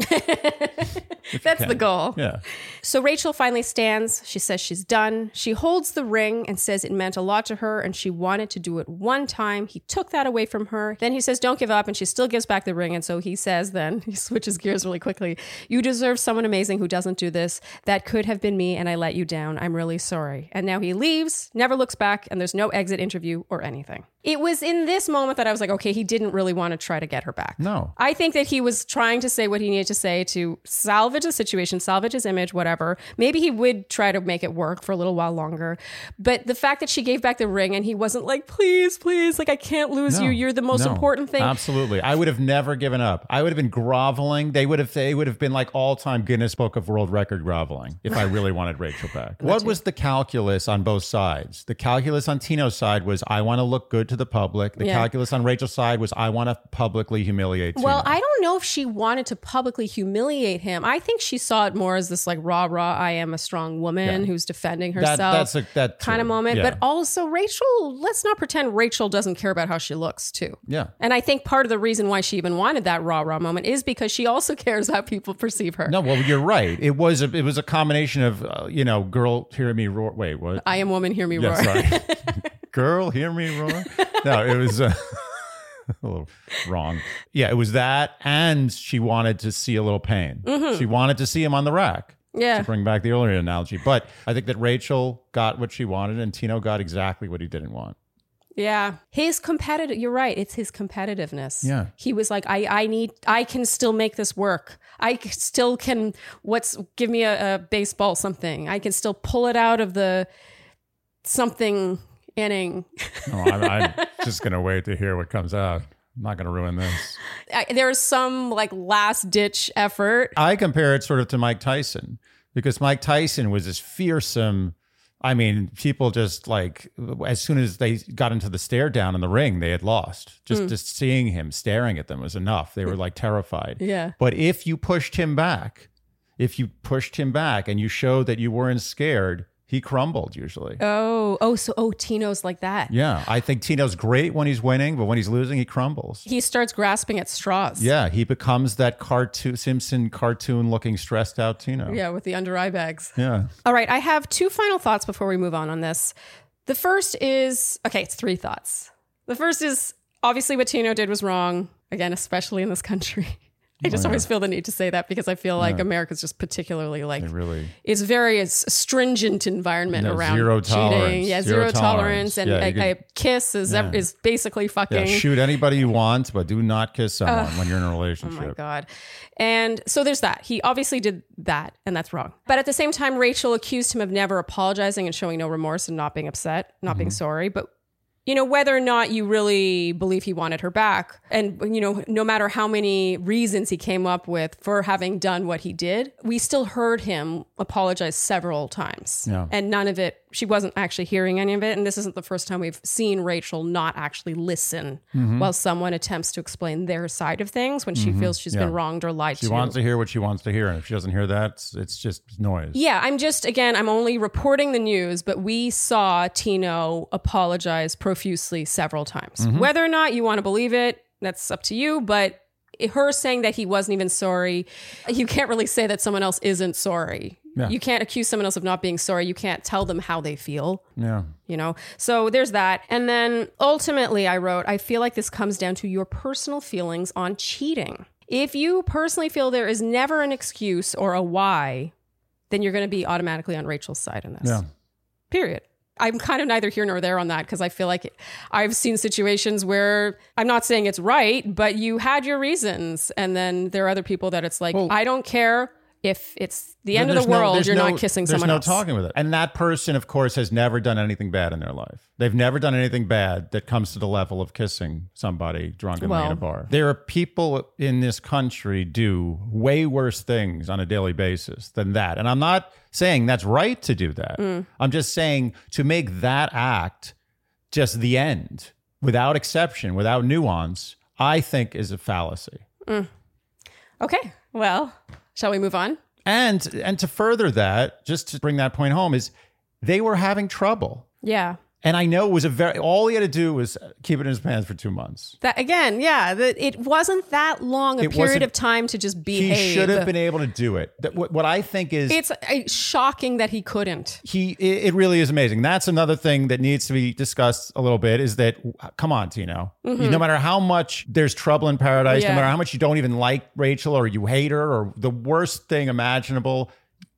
That's the goal. Yeah. So Rachel finally stands. She says she's done. She holds the ring and says it meant a lot to her and she wanted to do it one time. He took that away from her. Then he says, Don't give up. And she still gives back the ring. And so he says, then he switches gears really quickly. You deserve someone amazing who doesn't do this. That could have been me and I let you down. I'm really sorry. And now he leaves, never looks back, and there's no exit interview or anything. It was in this moment that I was like, okay, he didn't really want to try to get her back. No. I think that he was trying to say what he needed to say to salvage the situation, salvage his image, whatever. Maybe he would try to make it work for a little while longer. But the fact that she gave back the ring and he wasn't like, please, please, like, I can't lose No. you. You're the most No. important thing. Absolutely. I would have never given up. I would have been groveling. They would have they would have been like all-time Guinness Book of World Record groveling if I really wanted Rachel back. what was the calculus on both sides? The calculus on Tino's side was I want to look good to the public. The Yeah. calculus on Rachel's side was I want to publicly humiliate Tino. Well, I don't know if she wanted to publicly humiliate him. I think she saw it more as this like rah rah, I am a strong woman Yeah. who's defending That- herself. that's a- that kind of moment. Yeah. But also Rachel, let's not pretend Rachel doesn't care about how she looks too. Yeah. And I think part of the reason why she even wanted that rah rah moment is because she also cares how people perceive her. No, well, you're right. It was a it was a combination of uh, you know, girl, hear me roar. Wait, what? I am woman, hear me Yeah, roar. sorry. Girl, hear me roar. No, it was uh, a little wrong. Yeah, it was that, and she wanted to see a little pain. She wanted to see him on the rack. Mm-hmm. Yeah. To bring back the earlier analogy, but I think that Rachel got what she wanted, and Tino got exactly what he didn't want. Yeah. His competitive you're right. It's his competitiveness. Yeah. He was like, I, I need I can still make this work. I still can what's give me a, a baseball something. I can still pull it out of the something inning. Oh, I'm, I'm just gonna wait to hear what comes out. I'm not going to ruin this. I, there's some like last ditch effort. I compare it sort of to Mike Tyson because Mike Tyson was this fearsome. I mean, people just like as soon as they got into the stare down in the ring, they had lost. Just hmm. just seeing him staring at them was enough. They were like terrified. Yeah. But if you pushed him back, if you pushed him back and you showed that you weren't scared, he crumbled usually. Oh, oh, so oh, Tino's like that. Yeah, I think Tino's great when he's winning, but when he's losing, he crumbles. He starts grasping at straws. Yeah, he becomes that cartoon Simpson cartoon looking stressed out Tino. Yeah, with the under eye bags. Yeah. All right, I have two final thoughts before we move on on this. The first is okay, it's three thoughts. The first is obviously what Tino did was wrong, again, especially in this country. I just oh, always feel the need to say that because I feel like America's just particularly like They really it's very it's stringent environment No, around zero cheating. tolerance. Yeah, Zero zero, tolerance, tolerance. and Yeah, a, could- kiss is ev- is basically fucking. yeah, shoot anybody you want, but do not kiss someone when you're in a relationship. Oh my God. And so there's that. He obviously did that, and that's wrong. But at the same time, Rachel accused him of never apologizing and showing no remorse and not being upset, not being mm-hmm. sorry. But you know, whether or not you really believe he wanted her back, and, you know, no matter how many reasons he came up with for having done what he did, we still heard him apologize several times. Yeah. And none of it, she wasn't actually hearing any of it. And this isn't the first time we've seen Rachel not actually listen Mm-hmm. while someone attempts to explain their side of things when she feels she's Yeah. been wronged or lied She to. She wants to hear what she wants to hear, and if she doesn't hear that, it's, it's just noise. Yeah, I'm just again, I'm only reporting the news, but we saw Tino apologize profusely several times. Mm-hmm. Whether or not you want to believe it, that's up to you, but her saying that he wasn't even sorry, you can't really say that someone else isn't sorry. Yeah. You can't accuse someone else of not being sorry. You can't tell them how they feel Yeah. you know so there's that and then ultimately i wrote i feel like this comes down to your personal feelings on cheating if you personally feel there is never an excuse or a why then you're going to be automatically on rachel's side in this Yeah. period i'm kind of neither here nor there on that because i feel like i've seen situations where i'm not saying it's right but you had your reasons and then there are other people that it's like Well- i don't care if it's the end of the world you're no- not kissing there's someone no else talking with it. And that person, of course, has never done anything bad in their life. They've never done anything bad that comes to the level of kissing somebody drunkenly Well- in a bar. There are people in this country do way worse things on a daily basis than that. And I'm not saying that's right to do that. Mm. I'm just saying to make that act just the end without exception, without nuance, I think is a fallacy. okay well shall we move on And and to further that, just to bring that point home, is they were having trouble. yeah And I know it was a very all he had to do was keep it in his pants for two months. That again, yeah, that it wasn't that long a It period wasn't- of time to just behave. He should have been able to do it. That what, what I think is It's uh, shocking that he couldn't. he it, it really is amazing. That's another thing that needs to be discussed a little bit is that come on, Tino. No matter how much there's trouble in paradise, Mm-hmm. Yeah. no matter how much you don't even like Rachel or you hate her or the worst thing imaginable,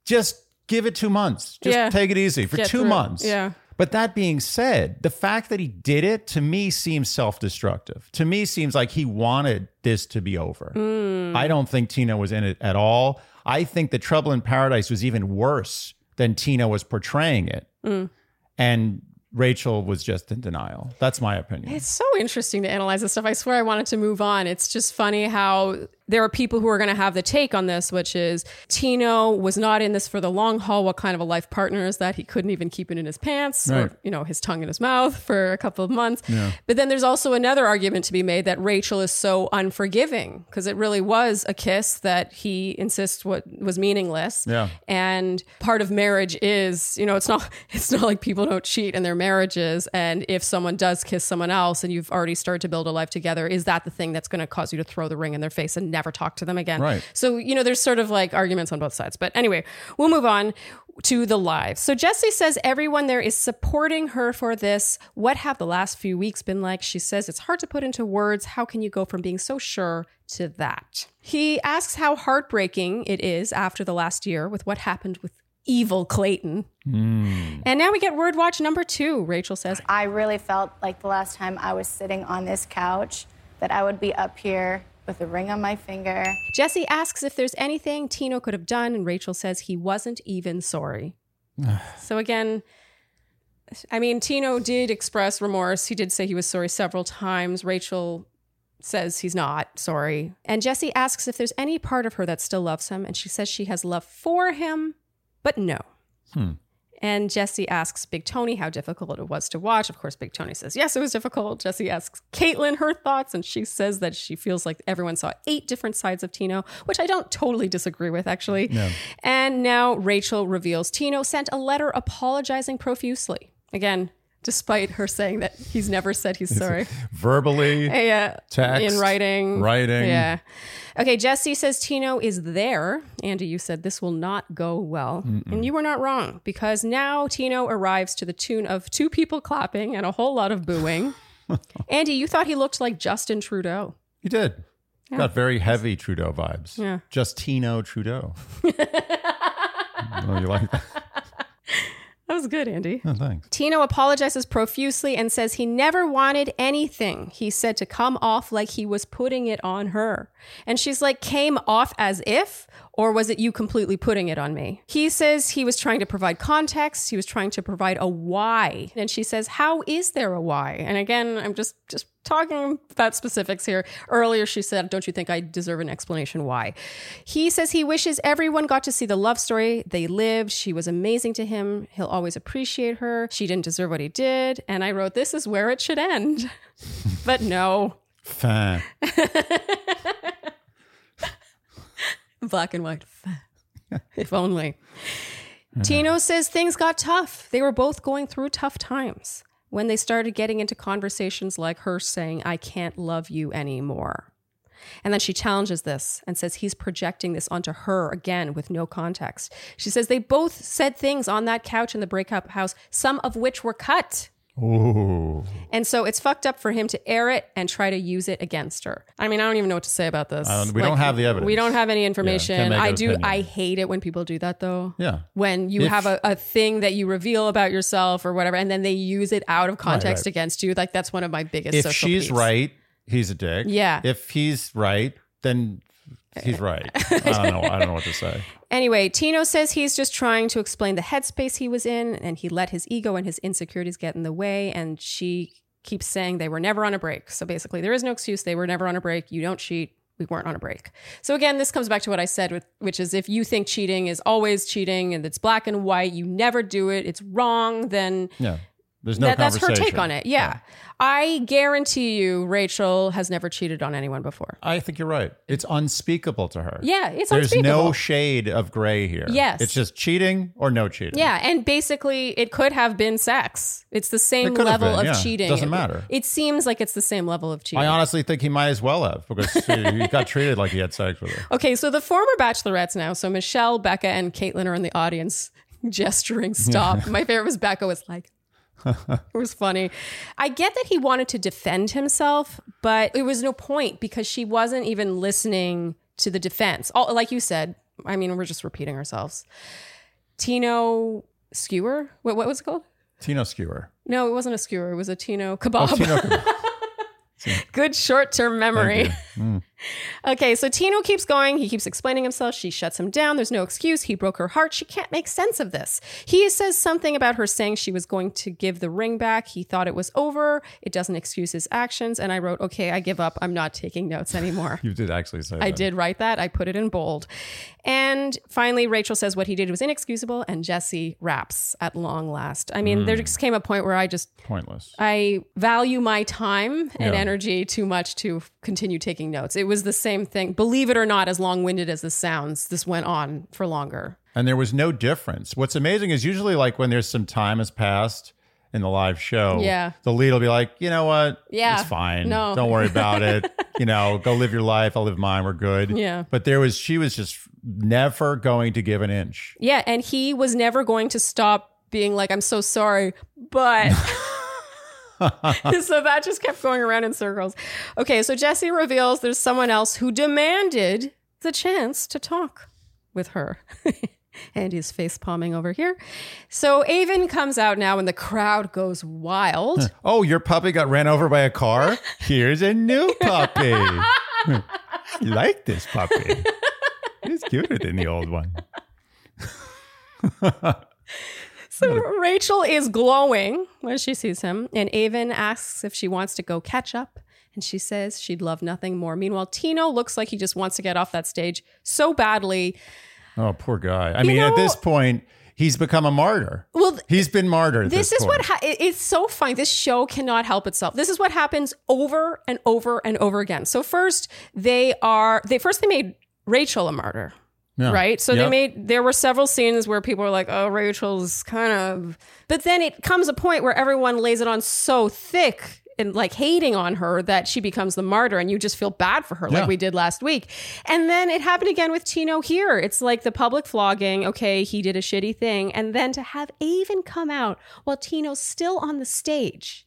just give it two months. Just Yeah. take it easy for Get two through it. months. Yeah. But that being said, the fact that he did it to me seems self destructive. To me, seems like he wanted this to be over. Mm. I don't think Tino was in it at all. I think the Trouble in Paradise was even worse than Tino was portraying it. Mm. And Rachel was just in denial. That's my opinion. It's so interesting to analyze this stuff. I swear I wanted to move on. It's just funny how there are people who are going to have the take on this, which is Tino was not in this for the long haul. What kind of a life partner is that? He couldn't even keep it in his pants Right. or, you know, his tongue in his mouth for a couple of months. But then there's also another argument to be made that Rachel is so unforgiving because it really was a kiss that he insists what was meaningless. Yeah. And part of marriage is, you know, it's not it's not like people don't cheat in their marriages. And if someone does kiss someone else and you've already started to build a life together, is that the thing that's going to cause you to throw the ring in their face and never talk to them again? Right. So, you know, there's sort of like arguments on both sides. But anyway, we'll move on to the live. So Jesse says everyone there is supporting her for this. What have the last few weeks been like? She says it's hard to put into words. How can you go from being so sure to that? He asks how heartbreaking it is after the last year with what happened with evil Clayton. Hmm. And now we get word watch number two. Rachel says, I really felt like the last time I was sitting on this couch that I would be up here with a ring on my finger. Jesse asks if there's anything Tino could have done, and Rachel says he wasn't even sorry. so again, I mean, Tino did express remorse. He did say he was sorry several times. Rachel says he's not sorry. And Jesse asks if there's any part of her that still loves him. And she says she has love for him, but no. Hmm. And Jesse asks Big Tony how difficult it was to watch. Of course, Big Tony says, yes, it was difficult. Jesse asks Kaitlyn her thoughts, and she says that she feels like everyone saw eight different sides of Tino, which I don't totally disagree with, actually. And now Rachel reveals Tino sent a letter apologizing profusely. Again, despite her saying that he's never said he's sorry. Verbally, Yeah. text, In writing. writing. Yeah. Okay, Jesse says Tino is there. Andy, you said this will not go well. And you were not wrong because now Tino arrives to the tune of two people clapping and a whole lot of booing. Andy, you thought he looked like Justin Trudeau. He did. Got very heavy Trudeau vibes. Yeah. Just Tino Trudeau. oh, you like that? That was good, Andy. Oh, thanks. Tino apologizes profusely and says he never wanted anything. He said to come off like he was putting it on her. And she's like, came off as if? Or was it you completely putting it on me? He says he was trying to provide context. He was trying to provide a why. And she says, How is there a why? And again, I'm just just talking about specifics here. Earlier she said, Don't you think I deserve an explanation why? He says he wishes everyone got to see the love story they lived. She was amazing to him. He'll always appreciate her. She didn't deserve what he did. And I wrote, This is where it should end. but no. Fan. black and white. if only. Tino says things got tough. They were both going through tough times when they started getting into conversations like her saying, I can't love you anymore. And then she challenges this and says he's projecting this onto her again with no context. She says they both said things on that couch in the breakup house, some of which were cut. Ooh. And so it's fucked up for him to air it and try to use it against her. I mean, I don't even know what to say about this. Don't- we don't have the evidence. We don't have any information. make I do. opinion. I hate it when people do that, though. Yeah. When you If- have a, a thing that you reveal about yourself or whatever, and then they use it out of context right. against you, like that's one of my biggest. If she's peeves. right, he's a dick. Yeah. If he's right, then he's right. I don't know. I don't know what to say. Anyway, Tino says he's just trying to explain the headspace he was in, and he let his ego and his insecurities get in the way. And she keeps saying they were never on a break. So basically, there is no excuse. They were never on a break. You don't cheat. We weren't on a break. So again, this comes back to what I said, with, which is if you think cheating is always cheating and it's black and white, you never do it, it's wrong, then Yeah. There's no that, that's her take on it. Yeah. I guarantee you, Rachel has never cheated on anyone before. I think you're right. It's unspeakable to her. Yeah, it's There's no shade of gray here. Yes. It's just cheating or no cheating. Yeah, and basically, it could have been sex. It's the same It level been, of yeah. cheating. Doesn't It- matter. It seems like it's the same level of cheating. I honestly think he might as well have because he got treated like he had sex with her. okay, so the former bachelorettes now. So Michelle, Becca, and Kaitlyn are in the audience gesturing stop. My favorite was Becca was like, it was funny. I get that he wanted to defend himself, but it was no point because she wasn't even listening to the defense. All, like you said, I mean, we're just repeating ourselves. Tino skewer? What, what was it called? Tino Skewer. No, it wasn't a skewer. It was a Tino kebab. Tino, Good short term memory. Mm. Okay, so Tino keeps going. He keeps explaining himself. She shuts him down. There's no excuse. He broke her heart. She can't make sense of this. He says something about her saying she was going to give the ring back. He thought it was over. It doesn't excuse his actions. And I wrote, okay, I give up. I'm not taking notes anymore. you did actually say that. I that. did write that. I put it in bold. And finally, Rachel says what he did was inexcusable, and Jesse raps at long last. I mean, Mm. there just came a point where I just Pointless. I value my time and Yeah. energy too much to continue taking notes. It was the same thing. Believe it or not, as long winded as this sounds, this went on for longer. and there was no difference. What's amazing is usually like when there's some time has passed in the live show, Yeah. the lead will be like, you know what? Yeah. It's fine. No. Don't worry about it. you know, go live your life. I'll live mine. We're good. Yeah. But there was, she was just never going to give an inch. Yeah. And he was never going to stop being like, I'm so sorry, but. so that just kept going around in circles. Okay, so Jesse reveals there's someone else who demanded the chance to talk with her. and he's face palming over here. So Aven comes out now and the crowd goes wild. Oh, your puppy got ran over by a car? Here's a new puppy. I like this puppy. It's cuter than the old one. So Rachel is glowing when she sees him, and Aven asks if she wants to go catch up. And she says she'd love nothing more. Meanwhile, Tino looks like he just wants to get off that stage so badly. Oh, poor guy. I mean, at this point, he's become a martyr. Well, He's been martyred. this this is what ha- it's so funny. This show cannot help itself. This is what happens over and over and over again. So first they are they first they made Rachel a martyr. Yeah. Right. So they made, there were several scenes where people were like, oh, Rachel's kind of, but then it comes a point where everyone lays it on so thick and like hating on her that she becomes the martyr and you just feel bad for her, Yeah. like we did last week. And then it happened again with Tino here. It's like the public flogging. Okay, he did a shitty thing. And then to have Aven come out while Tino's still on the stage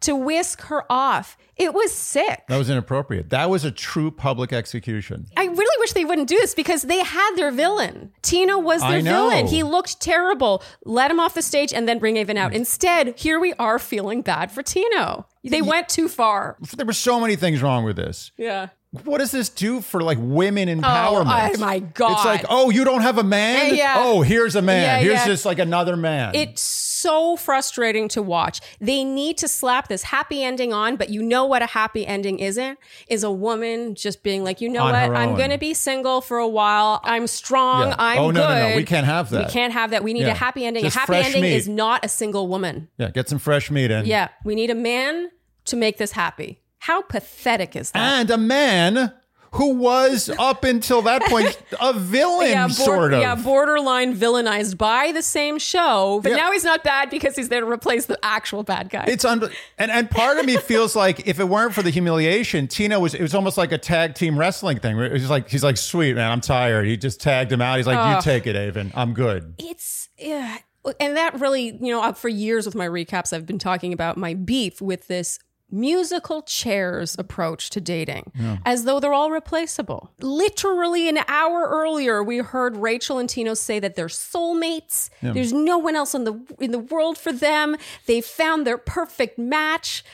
to whisk her off, it was sick. That was inappropriate. That was a true public execution. I really wish they wouldn't do this because they had their villain. Tino was their villain. He looked terrible. Let him off the stage and then bring Aven out. Mm. Instead, here we are feeling bad for Tino. They went too far. There were so many things wrong with this. Yeah. What does this do for like women oh, empowerment? oh my God. It's like, oh, you don't have a man? Yeah, yeah. Oh, here's a man. Yeah, here's just like another man. It's so frustrating to watch. They need to slap this happy ending on, but you know what a happy ending isn't? Is a woman just being like, you know On what? I'm going to be single for a while. I'm strong. Yeah. I'm Oh, good. no, no, no. We can't have that. We can't have that. We need Yeah. a happy ending. Just a happy ending meat. is not a single woman. yeah, get some fresh meat in. Yeah, we need a man to make this happy. How pathetic is that? And a man who was up until that point a villain, yeah, sort of. yeah, borderline villainized by the same show, but Yeah. now he's not bad because he's there to replace the actual bad guy. It's un- and and part of me feels like if it weren't for the humiliation, Tino was it was almost like a tag team wrestling thing. It was like he's like, sweet man, I'm tired. He just tagged him out. He's like, you take it, Aven. I'm good. it's yeah and that really you know uh, for years with my recaps i've been talking about my beef with this musical chairs approach to dating as though they're all replaceable. Literally an hour earlier we heard rachel and tino say that they're soulmates. There's no one else in the in the world for them. They found their perfect match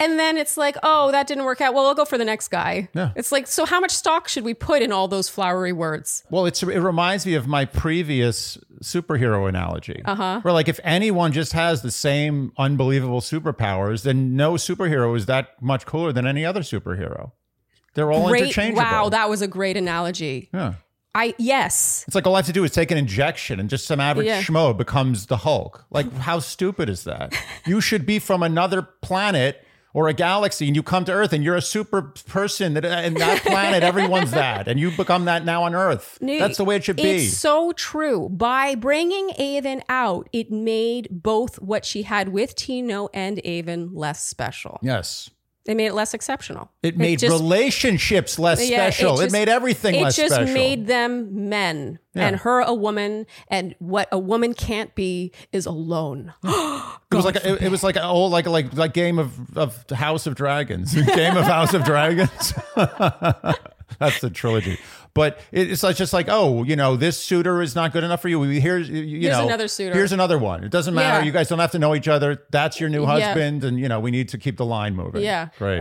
and then it's like, oh, that didn't work out. Well, I'll go for the next guy. Yeah. It's like, so how much stock should we put in all those flowery words? Well, it's it reminds me of my previous superhero analogy. Uh-huh. Where like if anyone just has the same unbelievable superpowers, then no superhero is that much cooler than any other superhero. They're all Great. interchangeable. Wow, that was a great analogy. yeah. I yes. It's like all I have to do is take an injection and just some average Yeah. schmo becomes the Hulk. Like, how stupid is that? you should be from another planet or a galaxy and you come to Earth and you're a super person that uh, in that planet, everyone's that. And you become that now on Earth. That's the way it should be. It's so true. By bringing Aven out, it made both what she had with Tino and Aven less special. yes. It made it less exceptional. It made just- relationships less Yeah, special. It, just- made everything It just special. made them men Yeah. and her a woman. And what a woman can't be is alone. it was like a, it, it was like an old like like like game of of House of Dragons, game of House of Dragons. That's the trilogy. But it's like just like oh, you know, this suitor is not good enough for you. Here's you you Here's know another suitor. Here's another one. It doesn't matter. Yeah. You guys don't have to know each other. That's your new Yeah. husband, and you know we need to keep the line moving. Yeah. great.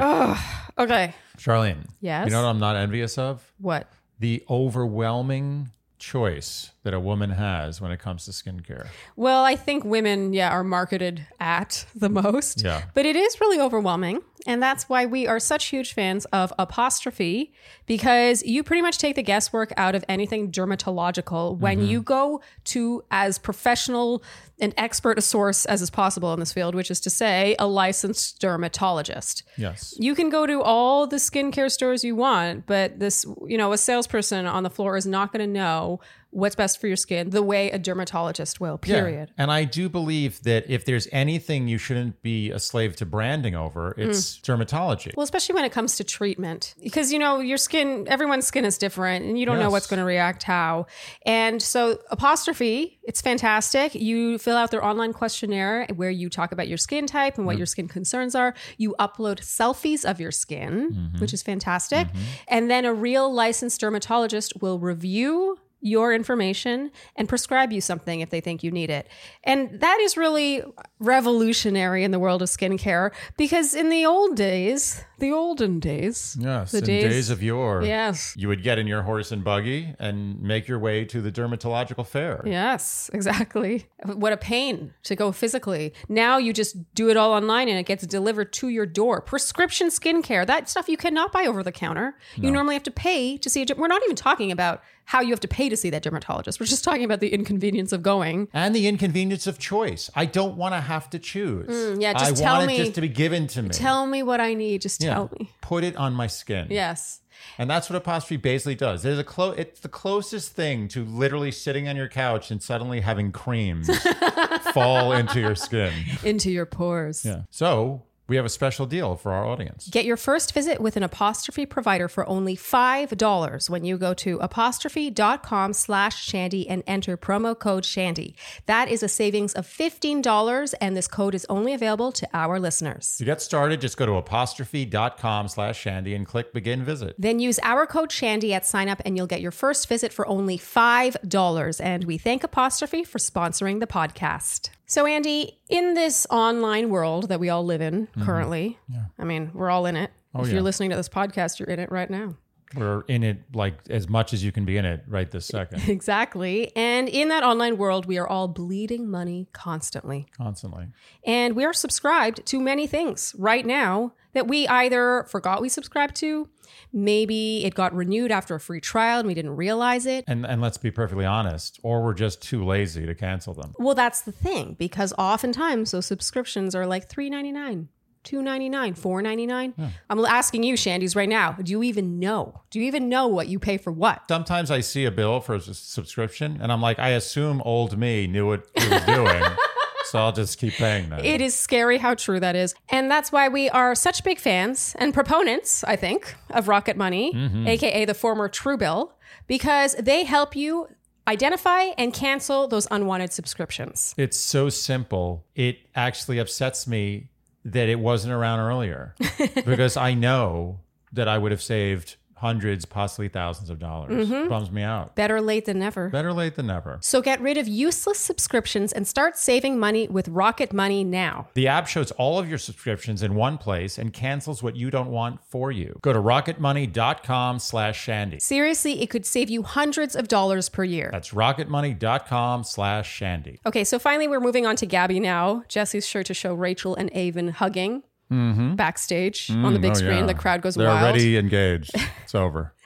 okay. Charlene. Yes? You know what I'm not envious of? What? The overwhelming choice that a woman has when it comes to skincare. Well, I think women, yeah, are marketed at the most. Yeah. But it is really overwhelming. And that's why we are such huge fans of Apostrophe because you pretty much take the guesswork out of anything dermatological when Mm-hmm. you go to as professional and expert a source as is possible in this field, which is to say, a licensed dermatologist. Yes. You can go to all the skincare stores you want, but this, you know, a salesperson on the floor is not going to know what's best for your skin the way a dermatologist will, period. Yeah. And I do believe that if there's anything you shouldn't be a slave to branding over, it's mm. dermatology. Well, especially when it comes to treatment, because you know your skin, everyone's skin is different, and you don't know what's going to react how. And so, apostrophe, it's fantastic. You fill out their online questionnaire where you talk about your skin type and what mm. your skin concerns are. You upload selfies of your skin, mm-hmm. which is fantastic, mm-hmm. and then a real licensed dermatologist will review your information and prescribe you something if they think you need it. And that is really revolutionary in the world of skincare because in the old days, the olden days, Yes, the in days, of yore. Yes. You would get in your horse and buggy and make your way to the dermatological fair. Yes, exactly. What a pain to go physically. Now you just do it all online and it gets delivered to your door. Prescription skincare, that stuff you cannot buy over the counter. You normally have to pay to see a. We're not even talking about how you have to pay to see that dermatologist. We're just talking about the inconvenience of going. And the inconvenience of choice. I don't want to have to choose. Mm, yeah, just I tell want me- it just to be given to me. Tell me what I need. Just Yeah. tell me. Put it on my skin. Yes. And that's what apostrophe basically does. There's a clo- it's the closest thing to literally sitting on your couch and suddenly having creams fall into your skin. Into your pores. Yeah. So we have a special deal for our audience. Get your first visit with an apostrophe provider for only $5 when you go to apostrophe.com slash shandy and enter promo code shandy. That is a savings of $15 and this code is only available to our listeners. To get started, just go to apostrophe.com slash shandy and click begin visit. Then use our code shandy at sign up and you'll get your first visit for only $5. And we thank Apostrophe for sponsoring the podcast. So, Andy, in this online world that we all live in mm-hmm. currently, I mean, we're all in it. Oh, if yeah. you're listening to this podcast, you're in it right now. We're in it like as much as you can be in it right this second, Exactly. And in that online world, we are all bleeding money constantly. constantly. And we are subscribed to many things right now that we either forgot we subscribed to, maybe it got renewed after a free trial and we didn't realize it. And and let's be perfectly honest, or we're just too lazy to cancel them. Well, that's the thing because oftentimes those subscriptions are like three ninety nine. Two ninety nine, four ninety nine. I'm asking you, Shandy's, right now. Do you even know? Do you even know what you pay for what? Sometimes I see a bill for a subscription and I'm like, I assume old me knew what he was doing. so I'll just keep paying that. It is scary how true that is. And that's why we are such big fans and proponents, I think, of Rocket Money, mm-hmm. aka the former Truebill, because they help you identify and cancel those unwanted subscriptions. It's so simple. It actually upsets me that it wasn't around earlier because I know that I would have saved hundreds, possibly thousands of dollars. Mm-hmm. Bums me out. Better late than never. Better late than never. So get rid of useless subscriptions and start saving money with Rocket Money now. The app shows all of your subscriptions in one place and cancels what you don't want for you. Go to rocketmoney.com slash shandy. Seriously, it could save you hundreds of dollars per year. That's rocketmoney.com slash shandy. Okay, so finally we're moving on to Gabby now. Jesse's sure to show Rachel and Aven hugging Mm-hmm. backstage on the mm, big Oh, screen. yeah. The crowd goes They're wild. already engaged. It's over.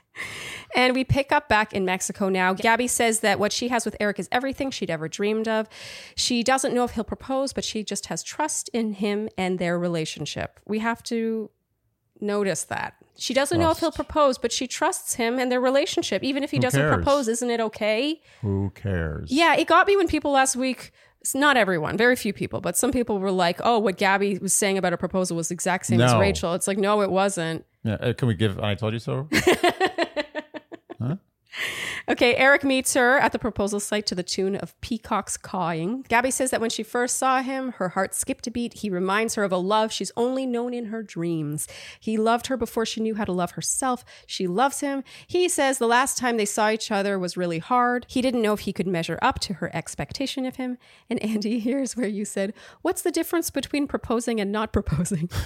And we pick up back in Mexico now. Gabby says that what she has with Erich is everything she'd ever dreamed of. She doesn't know if he'll propose, but she just has trust in him and their relationship. We have to notice that. She doesn't know if he'll propose, but she trusts him and their relationship. Even if he doesn't cares? propose, isn't it okay? Who cares? Yeah, it got me when people last week. Not everyone, very few people, but some people were like, "Oh, what Gabby was saying about a proposal was the exact same as No. Rachel." It's like, no, it wasn't. Yeah, uh, can we give I told you so? Okay, Erich meets her at the proposal site to the tune of Peacock's Cawing. Gabby says that when she first saw him, her heart skipped a beat. He reminds her of a love she's only known in her dreams. He loved her before she knew how to love herself. She loves him. He says the last time they saw each other was really hard. He didn't know if he could measure up to her expectation of him. And Andy, here's where you said, What's the difference between proposing and not proposing?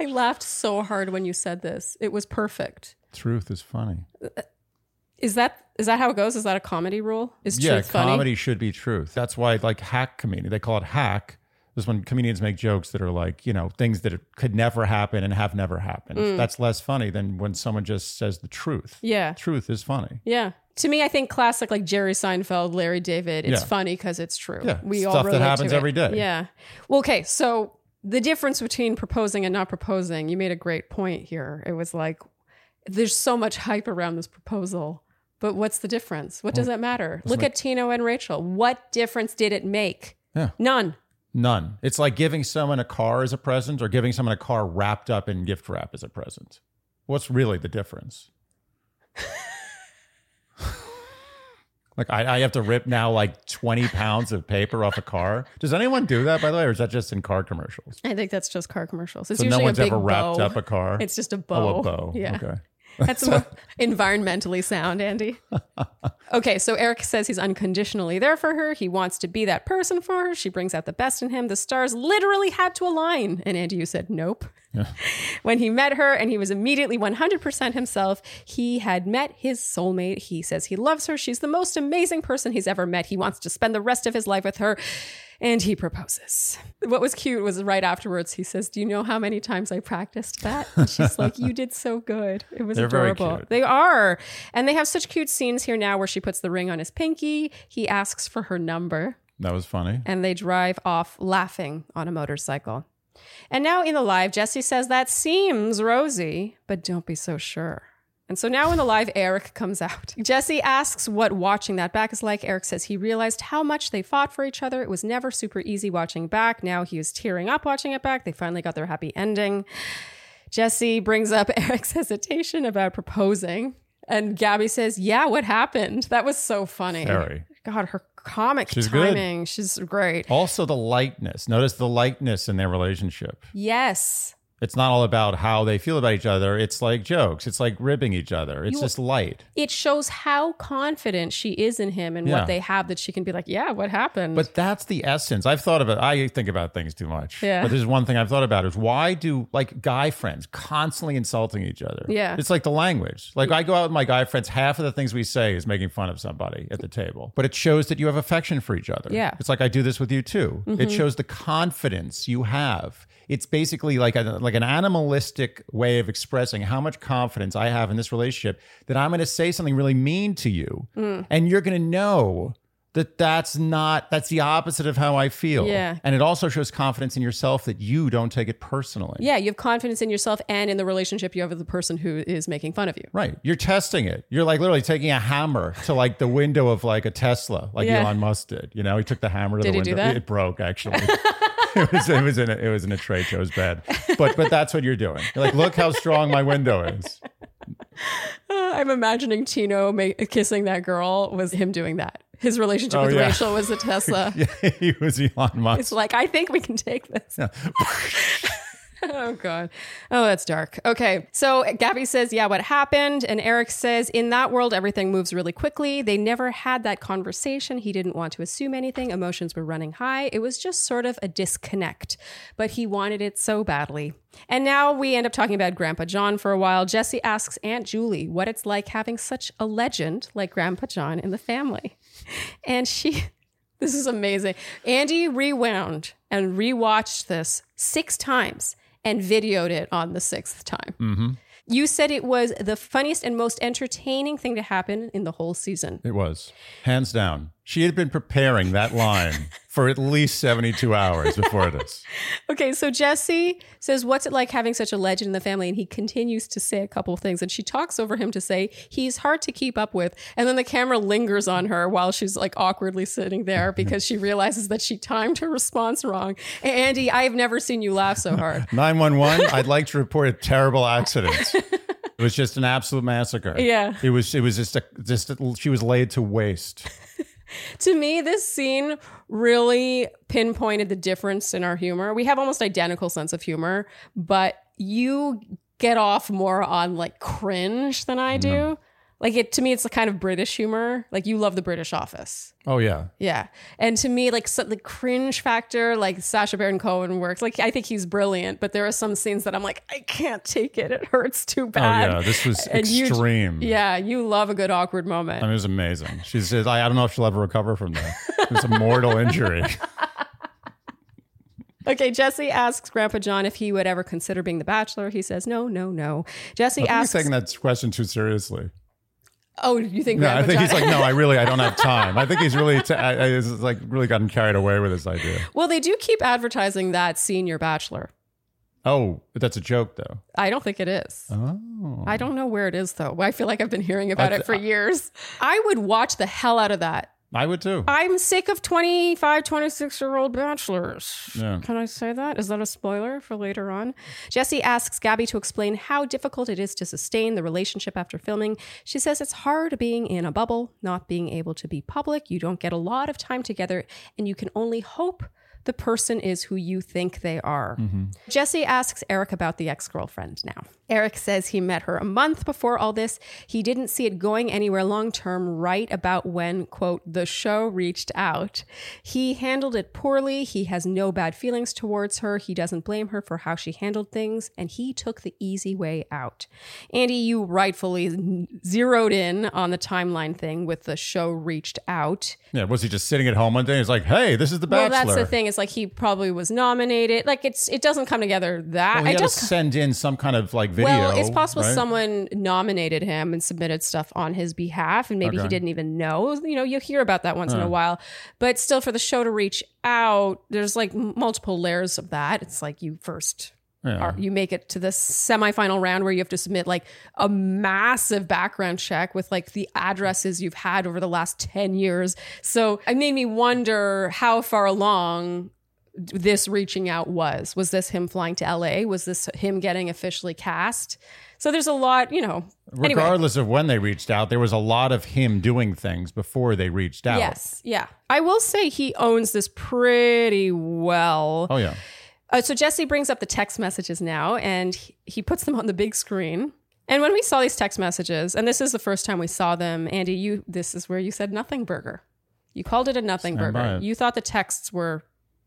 I laughed so hard when you said this. It was perfect. Truth is funny. Is that is that how it goes? Is that a comedy rule? Is Yeah, truth funny? comedy should be truth. That's why like hack comedy. they call it hack. Is when comedians make jokes that are like, you know, things that could never happen and have never happened. Mm. That's less funny than when someone just says the truth. Yeah. Truth is funny. Yeah. To me, I think classic like Jerry Seinfeld, Larry David. It's Yeah. funny because it's true. Yeah, we all stuff that happens every day. Yeah. Well, okay. So the difference between proposing and not proposing, you made a great point here. It was like there's so much hype around this proposal, but what's the difference? What does that matter? Look at Tino and Rachel. What difference did it make? Yeah. None. None. It's like giving someone a car as a present or giving someone a car wrapped up in gift wrap as a present. What's really the difference? like I, I have to rip now like 20 pounds of paper off a car. Does anyone do that by the way, or is that just in car commercials? I think that's just car commercials. It's So no one's a big ever wrapped bow. up a car. It's just a bow. Oh, a bow. Yeah. Okay. That's more environmentally sound, Andy. Okay, so Erich says he's unconditionally there for her. He wants to be that person for her. She brings out the best in him. The stars literally had to align. And Andy, you said nope. when he met her and he was immediately 100% himself, he had met his soulmate. He says he loves her. She's the most amazing person he's ever met. He wants to spend the rest of his life with her. And he proposes. What was cute was right afterwards, he says, Do you know how many times I practiced that? And she's like, You did so good. It was They're very adorable. cute. They are. And they have such cute scenes here now where she puts the ring on his pinky. He asks for her number That was funny. and they drive off laughing on a motorcycle. And now in the live, Jesse says that seems rosy, but don't be so sure. And so now in the live, Erich comes out. Jesse asks what watching that back is like. Erich says he realized how much they fought for each other. It was never super easy watching back. Now he was tearing up watching it back. They finally got their happy ending. Jesse brings up Erich's hesitation about proposing. And Gabby says, Yeah, what happened? That was so funny. Very. God, her comic She's good. timing. She's great. Also, the lightness. Notice the lightness in their relationship. Yes. It's not all about how they feel about each other. It's like jokes. It's like ribbing each other. It's You- just light. It shows how confident she is in him and Yeah. what they have that she can be like, Yeah, what happened? But that's the essence. I've thought about. I think about things too much. Yeah. But this is one thing I've thought about: is why do like guy friends constantly insulting each other? Yeah. It's like the language. Like I go out with my guy friends. Half of the things we say is making fun of somebody at the table, but it shows that you have affection for each other. Yeah. Mm-hmm. It's like I do this with you too. It shows the confidence you have. It's basically like a, like an animalistic way of expressing how much confidence I have in this relationship that I'm going to say something really mean to you, Mm. and you're going to know that that's not that's the opposite of how I feel. Yeah. And it also shows confidence in yourself that you don't take it personally. yeah, you have confidence in yourself and in the relationship you have with the person who is making fun of you. Right. You're testing it. You're like literally taking a hammer to like the window of like a Tesla, like Yeah. Elon Musk did. You know, he took the hammer to Did the he do window. that? It broke actually. it was it was in a, it was in a trade show. It was bad. But but that's what you're doing. You're like, look how strong my window is. Uh, I'm imagining Tino ma- kissing that girl was him doing that. His relationship Oh, with yeah. Rachel was a Tesla. yeah, he was Elon Musk. It's like, I think we can take this. oh, God. Oh, that's dark. Okay. So Gabby says, Yeah, what happened? And Erich says, In that world, everything moves really quickly. They never had that conversation. He didn't want to assume anything. Emotions were running high. It was just sort of a disconnect, but he wanted it so badly. And now we end up talking about Grandpa John for a while. Jesse asks Aunt Julie what it's like having such a legend like Grandpa John in the family. And she, this is amazing. Andy rewound and rewatched this six times and videoed it on the sixth time. Mm-hmm. You said it was the funniest and most entertaining thing to happen in the whole season. It was. Hands down. She had been preparing that line for at least 72 hours before this. Okay, so Jesse says, What's it like having such a legend in the family? And he continues to say a couple of things. And she talks over him to say, He's hard to keep up with. And then the camera lingers on her while she's like awkwardly sitting there because she realizes that she timed her response wrong. Andy, I've never seen you laugh so hard. 911, I'd like to report a terrible accident. It was just an absolute massacre. Yeah. It was it was just a just a, she was laid to waste. To me, this scene really pinpointed the difference in our humor. We have almost identical sense of humor, but you get off more on like cringe than I do. Mm-hmm. Like it to me, it's the kind of British humor. Like you love the British Office. Oh yeah. Yeah. And to me, like so, the cringe factor, like Sacha Baron Cohen works. Like I think he's brilliant, but there are some scenes that I'm like, I can't take it. It hurts too bad Oh bad. yeah. This was And you- extreme. yeah, you love a good awkward moment. I mean, it was amazing. She says I, I don't know if she'll ever recover from that. It was a mortal injury. Okay, Jesse asks Grandpa John if he would ever consider being the bachelor. He says, no, no, no. Jesse I think he's asks, taking that question too seriously. Oh, you think No, I think he's like, no, I really, I don't have time. I think he's really, t- I, I, he's like, really gotten carried away with this idea. well, they do keep advertising that senior bachelor. Oh, but that's a joke, though. I don't think it is. Oh, I don't know where it is, though. I feel like I've been hearing about I it for years. I would watch the hell out of that. I would too. I'm sick of 25, 26 year old bachelors. Yeah. Can I say that? Is that a spoiler for later on? Jesse asks Gabby to explain how difficult it is to sustain the relationship after filming. She says it's hard being in a bubble, not being able to be public. You don't get a lot of time together, and you can only hope the person is who you think they are. Mm-hmm. Jesse asks Erich about the ex girlfriend now. Erich says he met her a month before all this. He didn't see it going anywhere long term, right about when, quote, the show reached out. He handled it poorly. He has no bad feelings towards her. He doesn't blame her for how she handled things, and he took the easy way out. Andy, you rightfully zeroed in on the timeline thing with the show reached out. Yeah, was he just sitting at home one day? He's like, "Hey, this is the Bachelor. Well, that's the thing. It's like he probably was nominated. Like it's it doesn't come together that Well, he I had just to send in some kind of like video. Well, it's possible right? someone nominated him and submitted stuff on his behalf, and maybe he didn't even know. You know, you hear about that once in a while, but still, for the show to reach out, there's like multiple layers of that. It's like you first. Yeah. Are, you make it to the semifinal round where you have to submit like a massive background check with like the addresses you've had over the last 10 years. So it made me wonder how far along this reaching out was. Was this him flying to LA? Was this him getting officially cast? So there's a lot, you know. Anyway, Regardless of when they reached out, there was a lot of him doing things before they reached out. yes, yeah. I will say he owns this pretty well. Oh yeah. Uh, so Jesse brings up the text messages now, and he, he puts them on the big screen. And when we saw these text messages, and this is the first time we saw them, Andy, you this is where you said nothing burger. You called it a nothing Stand burger. You thought the texts were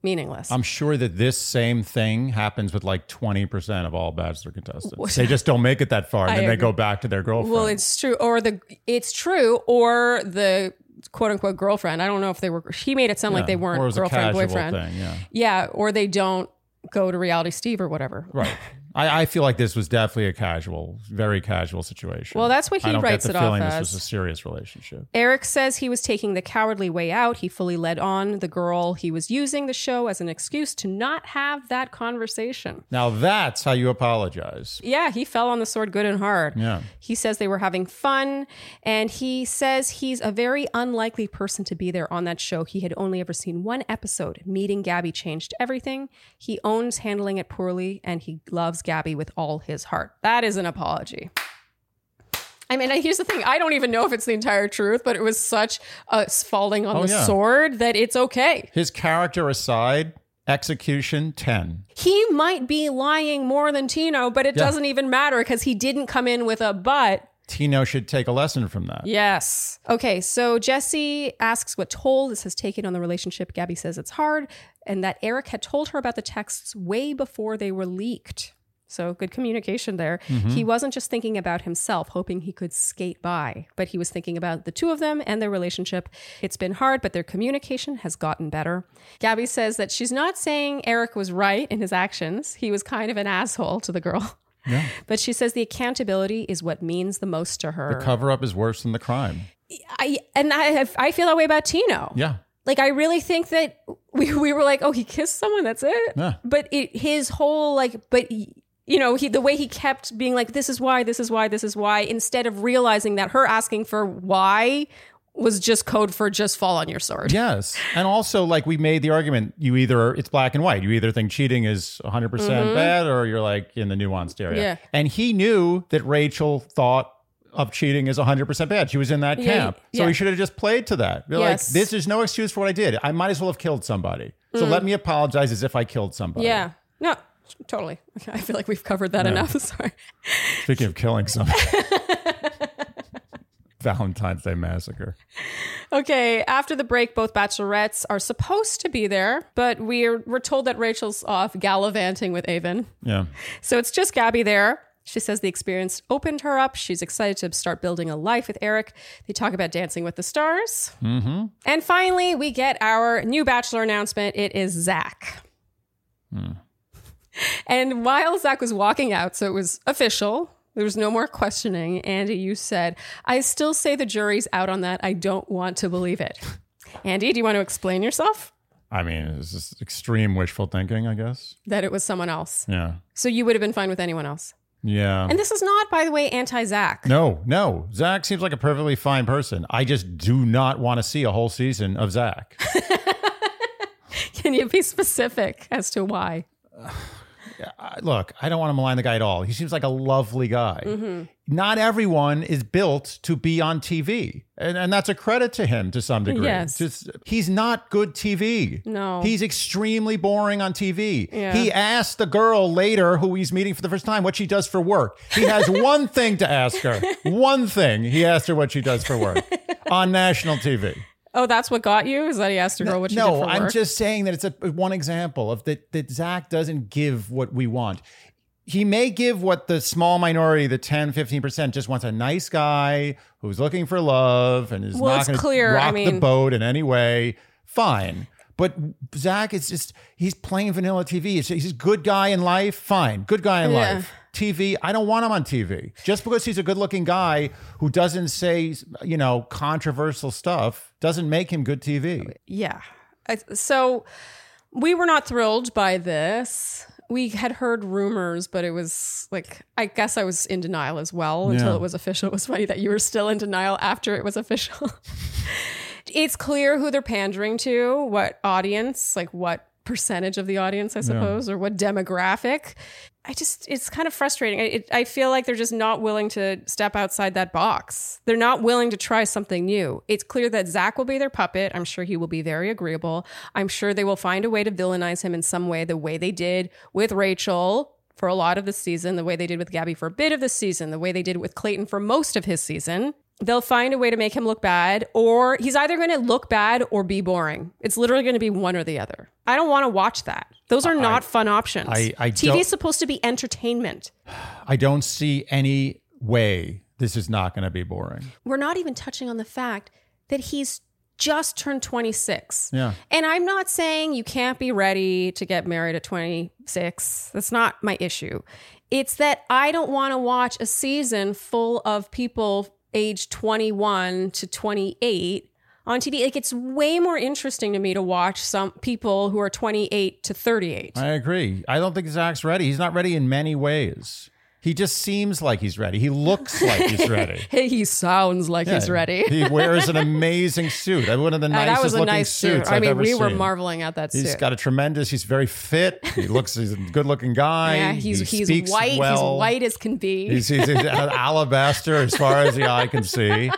meaningless. I'm sure that this same thing happens with like 20% of all Bachelor contestants. They just don't make it that far, and I then they go back to their girlfriend. Well, it's true, or the it's true, or the quote unquote girlfriend. I don't know if they were. He made it sound like they weren't or it was a girlfriend boyfriend. thing. Yeah. Yeah, or they don't go to reality Steve or whatever. Right. I, I feel like this was definitely a casual, very casual situation. Well, that's what he I don't writes get it the off feeling this as. was a serious relationship. Erich says he was taking the cowardly way out. He fully led on the girl. He was using the show as an excuse to not have that conversation. Now that's how you apologize. Yeah, he fell on the sword good and hard. Yeah. He says they were having fun, and he says he's a very unlikely person to be there on that show. He had only ever seen one episode. Meeting Gabby changed everything. He owns handling it poorly, and he loves Gabby with all his heart. That is an apology. I mean, here's the thing. I don't even know if it's the entire truth, but it was such a falling on Oh, the yeah. sword that it's okay. His character aside, execution 10. He might be lying more than Tino, but it Yeah. doesn't even matter because he didn't come in with a but. Tino should take a lesson from that. Yes. Okay, so Jesse asks what toll this has taken on the relationship. Gabby says it's hard, and that Erich had told her about the texts way before they were leaked. So good communication there. Mm-hmm. He wasn't just thinking about himself, hoping he could skate by, but he was thinking about the two of them and their relationship. It's been hard, but their communication has gotten better. Gabby says that she's not saying Erich was right in his actions. He was kind of an asshole to the girl. Yeah. But she says the accountability is what means the most to her. The cover up is worse than the crime. I and I I feel that way about Tino. Yeah. Like I really think that we we were like, oh, he kissed someone, that's it. Yeah. But it his whole like, but he- you know, he the way he kept being like, this is why, this is why, this is why, instead of realizing that her asking for why was just code for just fall on your sword. Yes. And also, like, we made the argument you either, it's black and white. You either think cheating is 100% bad or you're like in the nuanced area. Mm-hmm. Yeah. And he knew that Rachel thought of cheating as 100% bad. She was in that Yeah, camp. So yeah. he should have just played to that. Be Yes. like, this is no excuse for what I did. I might as well have killed somebody. So let me apologize as if I killed somebody. Mm. Yeah. No, totally. I feel like we've covered that enough. Sorry. Speaking of killing somebody. Valentine's Day Massacre. Okay, after the break, both bachelorettes are supposed to be there, but we're we're told that Rachel's off gallivanting with Aven. Yeah. So it's just Gabby there. She says the experience opened her up. She's excited to start building a life with Erich. They talk about dancing with the stars. Mm-hmm. And finally, we get our new bachelor announcement. It is Zach. And while Zach was walking out, so it was official, there was no more questioning. Andy, you said, I still say the jury's out on that. I don't want to believe it. Andy, do you want to explain yourself? I mean, it's just extreme wishful thinking, I guess. That it was someone else. Yeah. So you would have been fine with anyone else. Yeah. And this is not, by the way, anti Zach. No, no. Zach seems like a perfectly fine person. I just do not want to see a whole season of Zach. Can you be specific as to why? I- look, I don't want to malign the guy at all. He seems like a lovely guy. Mm-hmm. Not everyone is built to be on TV. And, and that's a credit to him to some degree. Yes. Just he's not good TV. No. He's extremely boring on TV. Yeah. He asked the girl later who he's meeting for the first time what she does for work. He has one thing to ask her. One thing. He asked her what she does for work on national TV. Oh, that's what got you? Is that he asked a girl what she no, did for I'm work? just saying that it's a one example of that that Zach doesn't give what we want. He may give what the small minority, the 10, 15% just wants a nice guy who's looking for love and is Well, not going to clear, I rock the boat in any way. Fine. But Zach is just, he's playing vanilla TV. He's a good guy in life. Fine. Good guy in Yeah. life. TV, I don't want him on TV. Just because he's a good looking guy who doesn't say, you know, controversial stuff doesn't make him good TV. Yeah. So we were not thrilled by this. We had heard rumors, but it was like, I guess I was in denial as well until Yeah. it was official. It was funny that you were still in denial after it was official. it's clear who they're pandering to, what audience, like what percentage of the audience, I suppose, or what demographic. I just, it's kind of frustrating. I, it, I feel like they're just not willing to step outside that box. They're not willing to try something new. It's clear that Zach will be their puppet. I'm sure he will be very agreeable. I'm sure they will find a way to villainize him in some way, the way they did with Rachel for a lot of the season, the way they did with Gabby for a bit of the season, the way they did with Clayton for most of his season. They'll find a way to make him look bad, or he's either going to look bad or be boring. It's literally going to be one or the other. I don't want to watch that. Those are not fun options. I- I TV is supposed to be entertainment. I don't see any way this is not going to be boring. We're not even touching on the fact that he's just turned 26. Yeah. And I'm not saying you can't be ready to get married at 26. That's not my issue. It's that I don't want to watch a season full of people aged 21 to 28 on TV. Like it's way more interesting to me to watch some people who are 28 to 38. I agree. I don't think Zach's ready. He's not ready in many ways. He just seems like he's ready. He looks like he's ready. He sounds like he's ready. he wears an amazing suit. One of the Uh, nicest that was a looking nice suit. suits I I've mean, we were marveling at that He's suit. got a tremendous. He's very fit. He looks. He's a good-looking guy. yeah, he's he he's white. Well. He's white as can be. He's, he's, he's alabaster as far as the eye can see.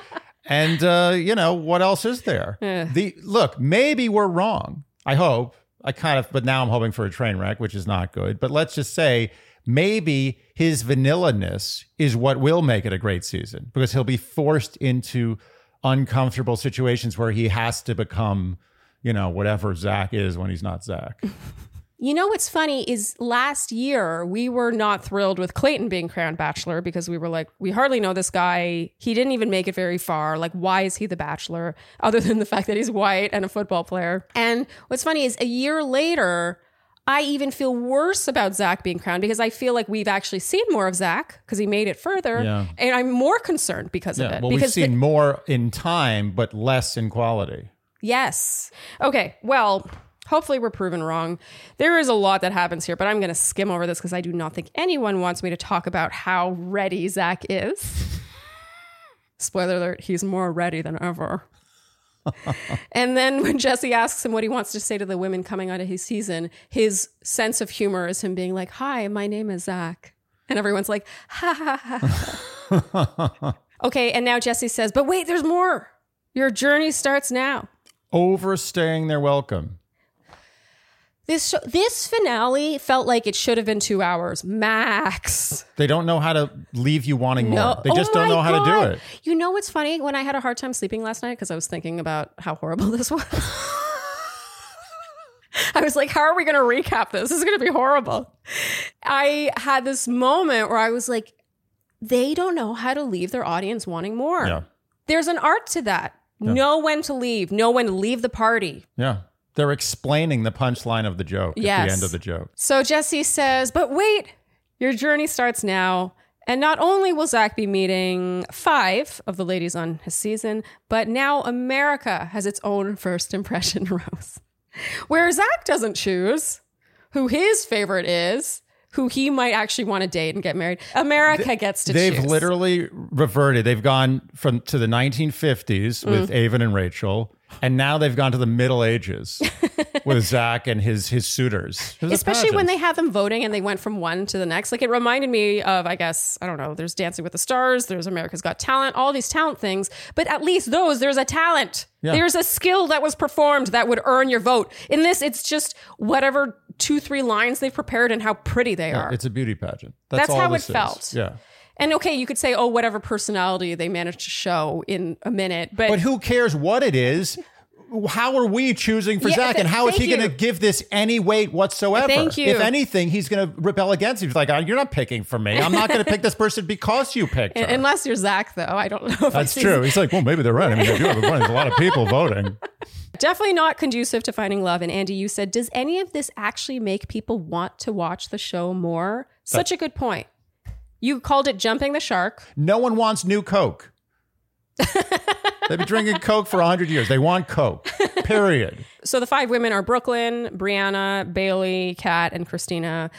And uh, you know what else is there? The look, maybe we're wrong. I hope. I kind of, but now I'm hoping for a train wreck, which is not good. But let's just say maybe his vanilla-ness is what will make it a great season because he'll be forced into uncomfortable situations where he has to become, you know, whatever Zach is when he's not Zach. You know what's funny is last year we were not thrilled with Clayton being crowned bachelor because we were like, we hardly know this guy. He didn't even make it very far. Like, why is he the bachelor? Other than the fact that he's white and a football player. And what's funny is a year later, I even feel worse about Zach being crowned because I feel like we've actually seen more of Zach because he made it further. Yeah. And I'm more concerned because of it. well, we've because the- seen more in time, but less in quality. Yes. Okay. Well, hopefully we're proven wrong. There is a lot that happens here, but I'm going to skim over this because I do not think anyone wants me to talk about how ready Zach is. Spoiler alert, he's more ready than ever. and then when Jesse asks him what he wants to say to the women coming out of his season, his sense of humor is him being like, Hi, my name is Zach. And everyone's like, ha ha ha. okay, and now Jesse says, But wait, there's more. Your journey starts now. Overstaying their welcome. This show, this finale felt like it should have been two hours max. They don't know how to leave you wanting more. They just Oh don't know how to do it. You know what's funny? When I had a hard time sleeping last night because I was thinking about how horrible this was. I was like, how are we going to recap this? This is going to be horrible. I had this moment where I was like, they don't know how to leave their audience wanting more. Yeah. There's an art to that. Know when to leave, know when to leave the party. Yeah. They're explaining the punchline of the joke at the end of the joke. So Jesse says, but wait, your journey starts now. And not only will Zach be meeting five of the ladies on his season, but now America has its own first impression rose. Where Zach doesn't choose who his favorite is, who he might actually want to date and get married. America gets to They've choose. literally reverted. They've gone from to the 1950s Mm. with Aven and Rachel, and now they've gone to the Middle Ages. with Zach and his his suitors. It Especially when they had them voting and they went from one to the next. Like it reminded me of, I guess, I don't know, there's Dancing with the Stars, there's America's Got Talent, all these talent things. But at least those, there's a talent. Yeah. There's a skill that was performed that would earn your vote. In this, it's just whatever two, three lines they've prepared and how pretty they are. It's a beauty pageant. That's, That's how it is. felt. Yeah. And okay, you could say, oh, whatever personality they managed to show in a minute. But, But who cares what it is? How are we choosing for Yeah, Zach? th- And how is thank he going you. to give this any weight whatsoever? Thank you. If anything, he's going to rebel against you. He's like, "Oh, you're not picking for me. I'm not going to pick this person because you picked her. unless you're Zach, though, I don't know if That's true. He's like, well, maybe they're right. I mean, they do have a point. There's a lot of people voting. Definitely not conducive to finding love. And Andy, you said, does any of this actually make people want to watch the show more? Such a good point. You called it jumping the shark. No one wants new Coke. They've been drinking Coke for 100 years. They want Coke, period. So the five women are Brooklyn, Brianna, Bailey, Kat, and Christina.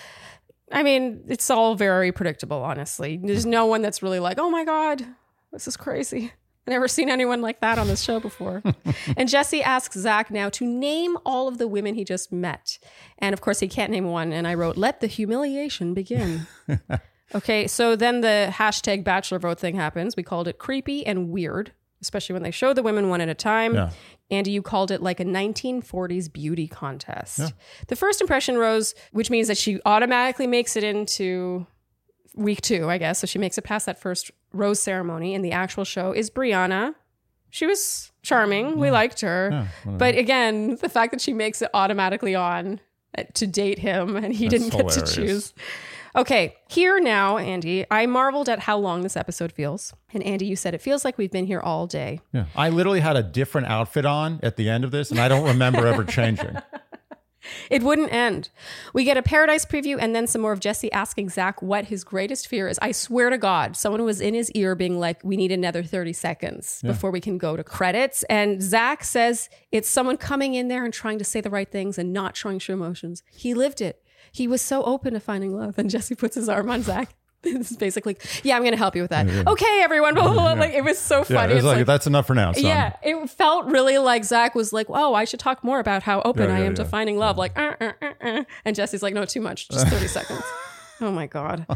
I mean, it's all very predictable, honestly. There's no one that's really like, oh my God, this is crazy. I've never seen anyone like that on this show before. and Jesse asks Zach now to name all of the women he just met. And of course, he can't name one. And I wrote, let the humiliation begin. okay, so then the hashtag bachelor vote thing happens. We called it creepy and weird, especially when they showed the women one at a time. Yeah. Andy, you called it like a 1940s beauty contest. The first impression rose, which means that she automatically makes it into week two, I guess. So she makes it past that first rose ceremony. And the actual show is Brianna. She was charming. We liked her. but again, the fact that she makes it automatically on uh, to date him and he That's didn't get to choose. Okay, here now, Andy, I marveled at how long this episode feels. And Andy, you said it feels like we've been here all day. Yeah. I literally had a different outfit on at the end of this, and I don't remember ever changing. It wouldn't end. We get a paradise preview and then some more of Jesse asking Zach what his greatest fear is. I swear to God, someone was in his ear being like, we need another 30 seconds before we can go to credits. And Zach says it's someone coming in there and trying to say the right things and not showing true emotions. He lived it. He was so open to finding love. And Jesse puts his arm on Zach. This is basically, yeah, I'm going to help you with that. Okay, everyone. Blah, blah, blah. Like, it was so Yeah, funny. it was It's like, like- that's enough for now, son. yeah, it felt really like Zach was like, "Oh, I should talk more about how open Yeah, I yeah, am to finding love." Like, uh, uh, uh, uh. and Jesse's like, "No, too much, just thirty seconds." Oh my god!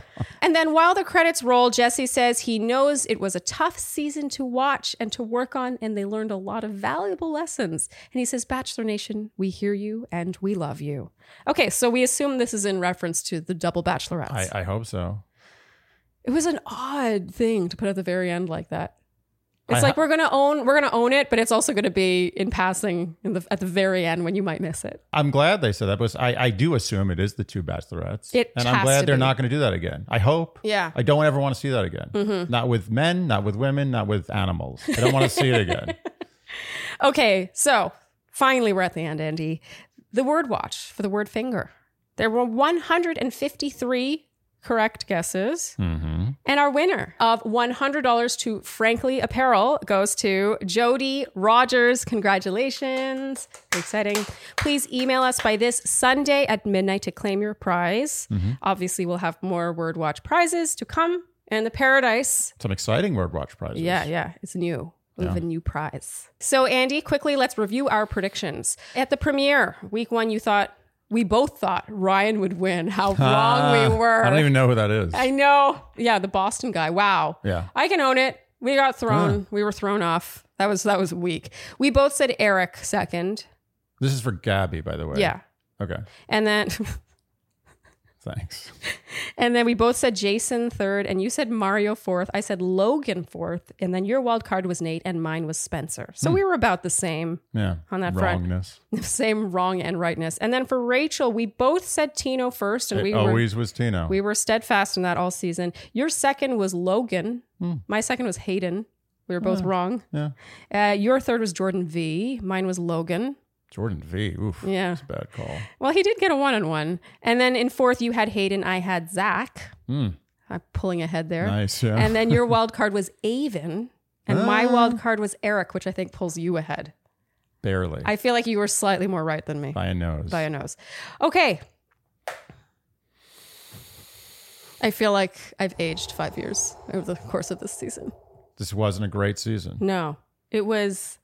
And then while the credits roll, Jesse says he knows it was a tough season to watch and to work on, and they learned a lot of valuable lessons. And he says, "Bachelor Nation, we hear you and we love you." Okay, so we assume this is in reference to the double bachelorettes. I, I hope so. It was an odd thing to put at the very end like that. It's I like we're gonna own we're gonna own it, but it's also gonna be in passing in the at the very end when you might miss it. I'm glad they said that because I, I do assume it is the two bachelorettes. It and I'm glad they're be. not going to do that again. I hope. Yeah. I don't ever want to see that again. Mm-hmm. Not with men, not with women, not with animals. I don't want to see it again. Okay, so finally we're at the end, Andy. The word watch for the word finger. There were 153 correct guesses. Mm-hmm. And our winner of $100 to Frankly Apparel goes to Jody Rogers. Congratulations. Very exciting. Please email us by this Sunday at midnight to claim your prize. Mm-hmm. Obviously, we'll have more Word Watch prizes to come. And the Paradise Some exciting word watch prizes. yeah, yeah, it's new. We have a new prize. So, Andy, quickly, let's review our predictions. At the premiere, week one, you thought, we both thought Ryan would win. How wrong we were. I don't even know who that is. I know. Yeah, the Boston guy. Wow. Yeah. I can own it. We got thrown. We were thrown off. That was that was weak. We both said Erich second. This is for Gabby, by the way. Yeah. Okay. And then Thanks. and then we both said Jason third, and you said Mario fourth. I said Logan fourth, and then your wild card was Nate, and mine was Spencer. So we were about the same. Yeah. On that front. Wrongness. same wrong and rightness. And then for Rachel, we both said Tino first, and It we were always was Tino. we were steadfast in that all season. Your second was Logan. My second was Hayden. We were both wrong. yeah. Uh, your third was Jordan V. Mine was Logan. Jordan V. Oof. Yeah. That's a bad call. Well, he did get a one on one. And then in fourth, you had Hayden. I had Zach. Hmm. I'm pulling ahead there. Nice. Yeah. And then your wild card was Aven. And my ah. wild card was Erich, which I think pulls you ahead. Barely. I feel like you were slightly more right than me. by a nose. by a nose. Okay. I feel like I've aged five years over the course of this season. this wasn't a great season. No, it was,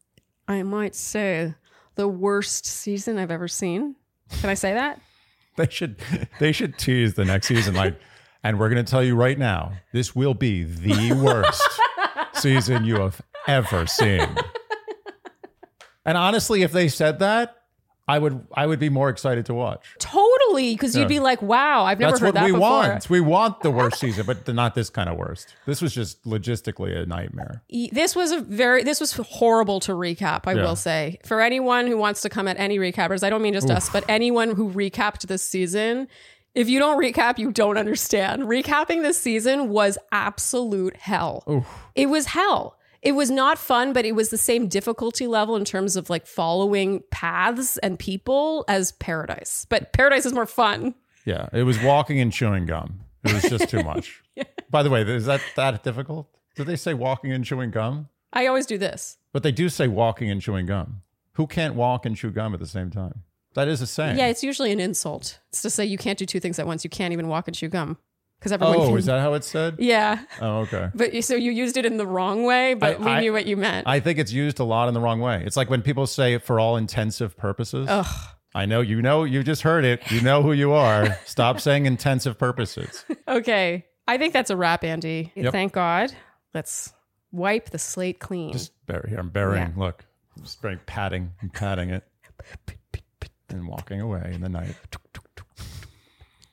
I might say, the worst season I've ever seen. Can I say that? They should they should tease the next season like and we're going to tell you right now this will be the worst season you have ever seen. And honestly if they said that I would I would be more excited to watch. Totally, because Yeah. you'd be like, "Wow, I've never That's heard what that we before." want. We want the worst season, but not this kind of worst. This was just logistically a nightmare. This was a very this was horrible to recap. I Yeah. will say for anyone who wants to come at any recappers, I don't mean just us, but anyone who recapped this season. If you don't recap, you don't understand. Recapping this season was absolute hell. It was hell. It was not fun, but it was the same difficulty level in terms of like following paths and people as Paradise. But Paradise is more fun. Yeah, it was walking and chewing gum. It was just too much. yeah. By the way, is that that difficult? Did they say walking and chewing gum? I always do this. But they do say walking and chewing gum. Who can't walk and chew gum at the same time? That is a saying. Yeah, it's usually an insult. It's to say you can't do two things at once. You can't even walk and chew gum because everyone. Oh, can. is that how it's said? Yeah, Oh, okay. but you- so you used it in the wrong way, but I- we I- knew what you meant. I think it's used a lot in the wrong way. It's like when people say it for all intensive purposes. Ugh. I know you know you just heard it. You know who you are. Stop saying intensive purposes. Okay, I think that's a wrap, Andy. Yep. Thank God. Let's wipe the slate clean. Just bury here. I'm burying. Yeah. Look. Just very patting and patting it. And walking away in the night.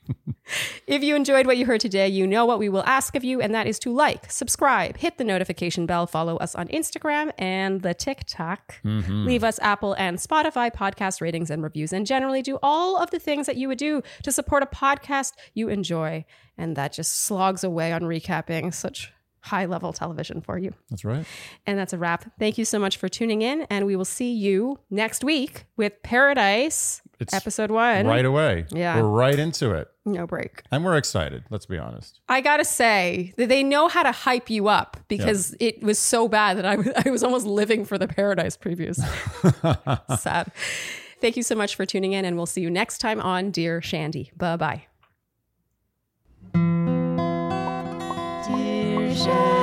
If you enjoyed what you heard today, you know what we will ask of you, and that is to like, subscribe, hit the notification bell, follow us on Instagram and the TikTok, mm-hmm. leave us Apple and Spotify podcast ratings and reviews, and generally do all of the things that you would do to support a podcast you enjoy. And that just slogs away on recapping such high level television for you. That's right. And that's a wrap. Thank you so much for tuning in, and we will see you next week with Paradise, it's episode one right away. Yeah. We're right into it. No break. And we're excited, let's be honest. I got to say that they know how to hype you up because yeah. it was so bad that I was, I was almost living for the Paradise previews. Sad. Thank you so much for tuning in, and we'll see you next time on Dear Shandy. Bye bye. Dear Shandy.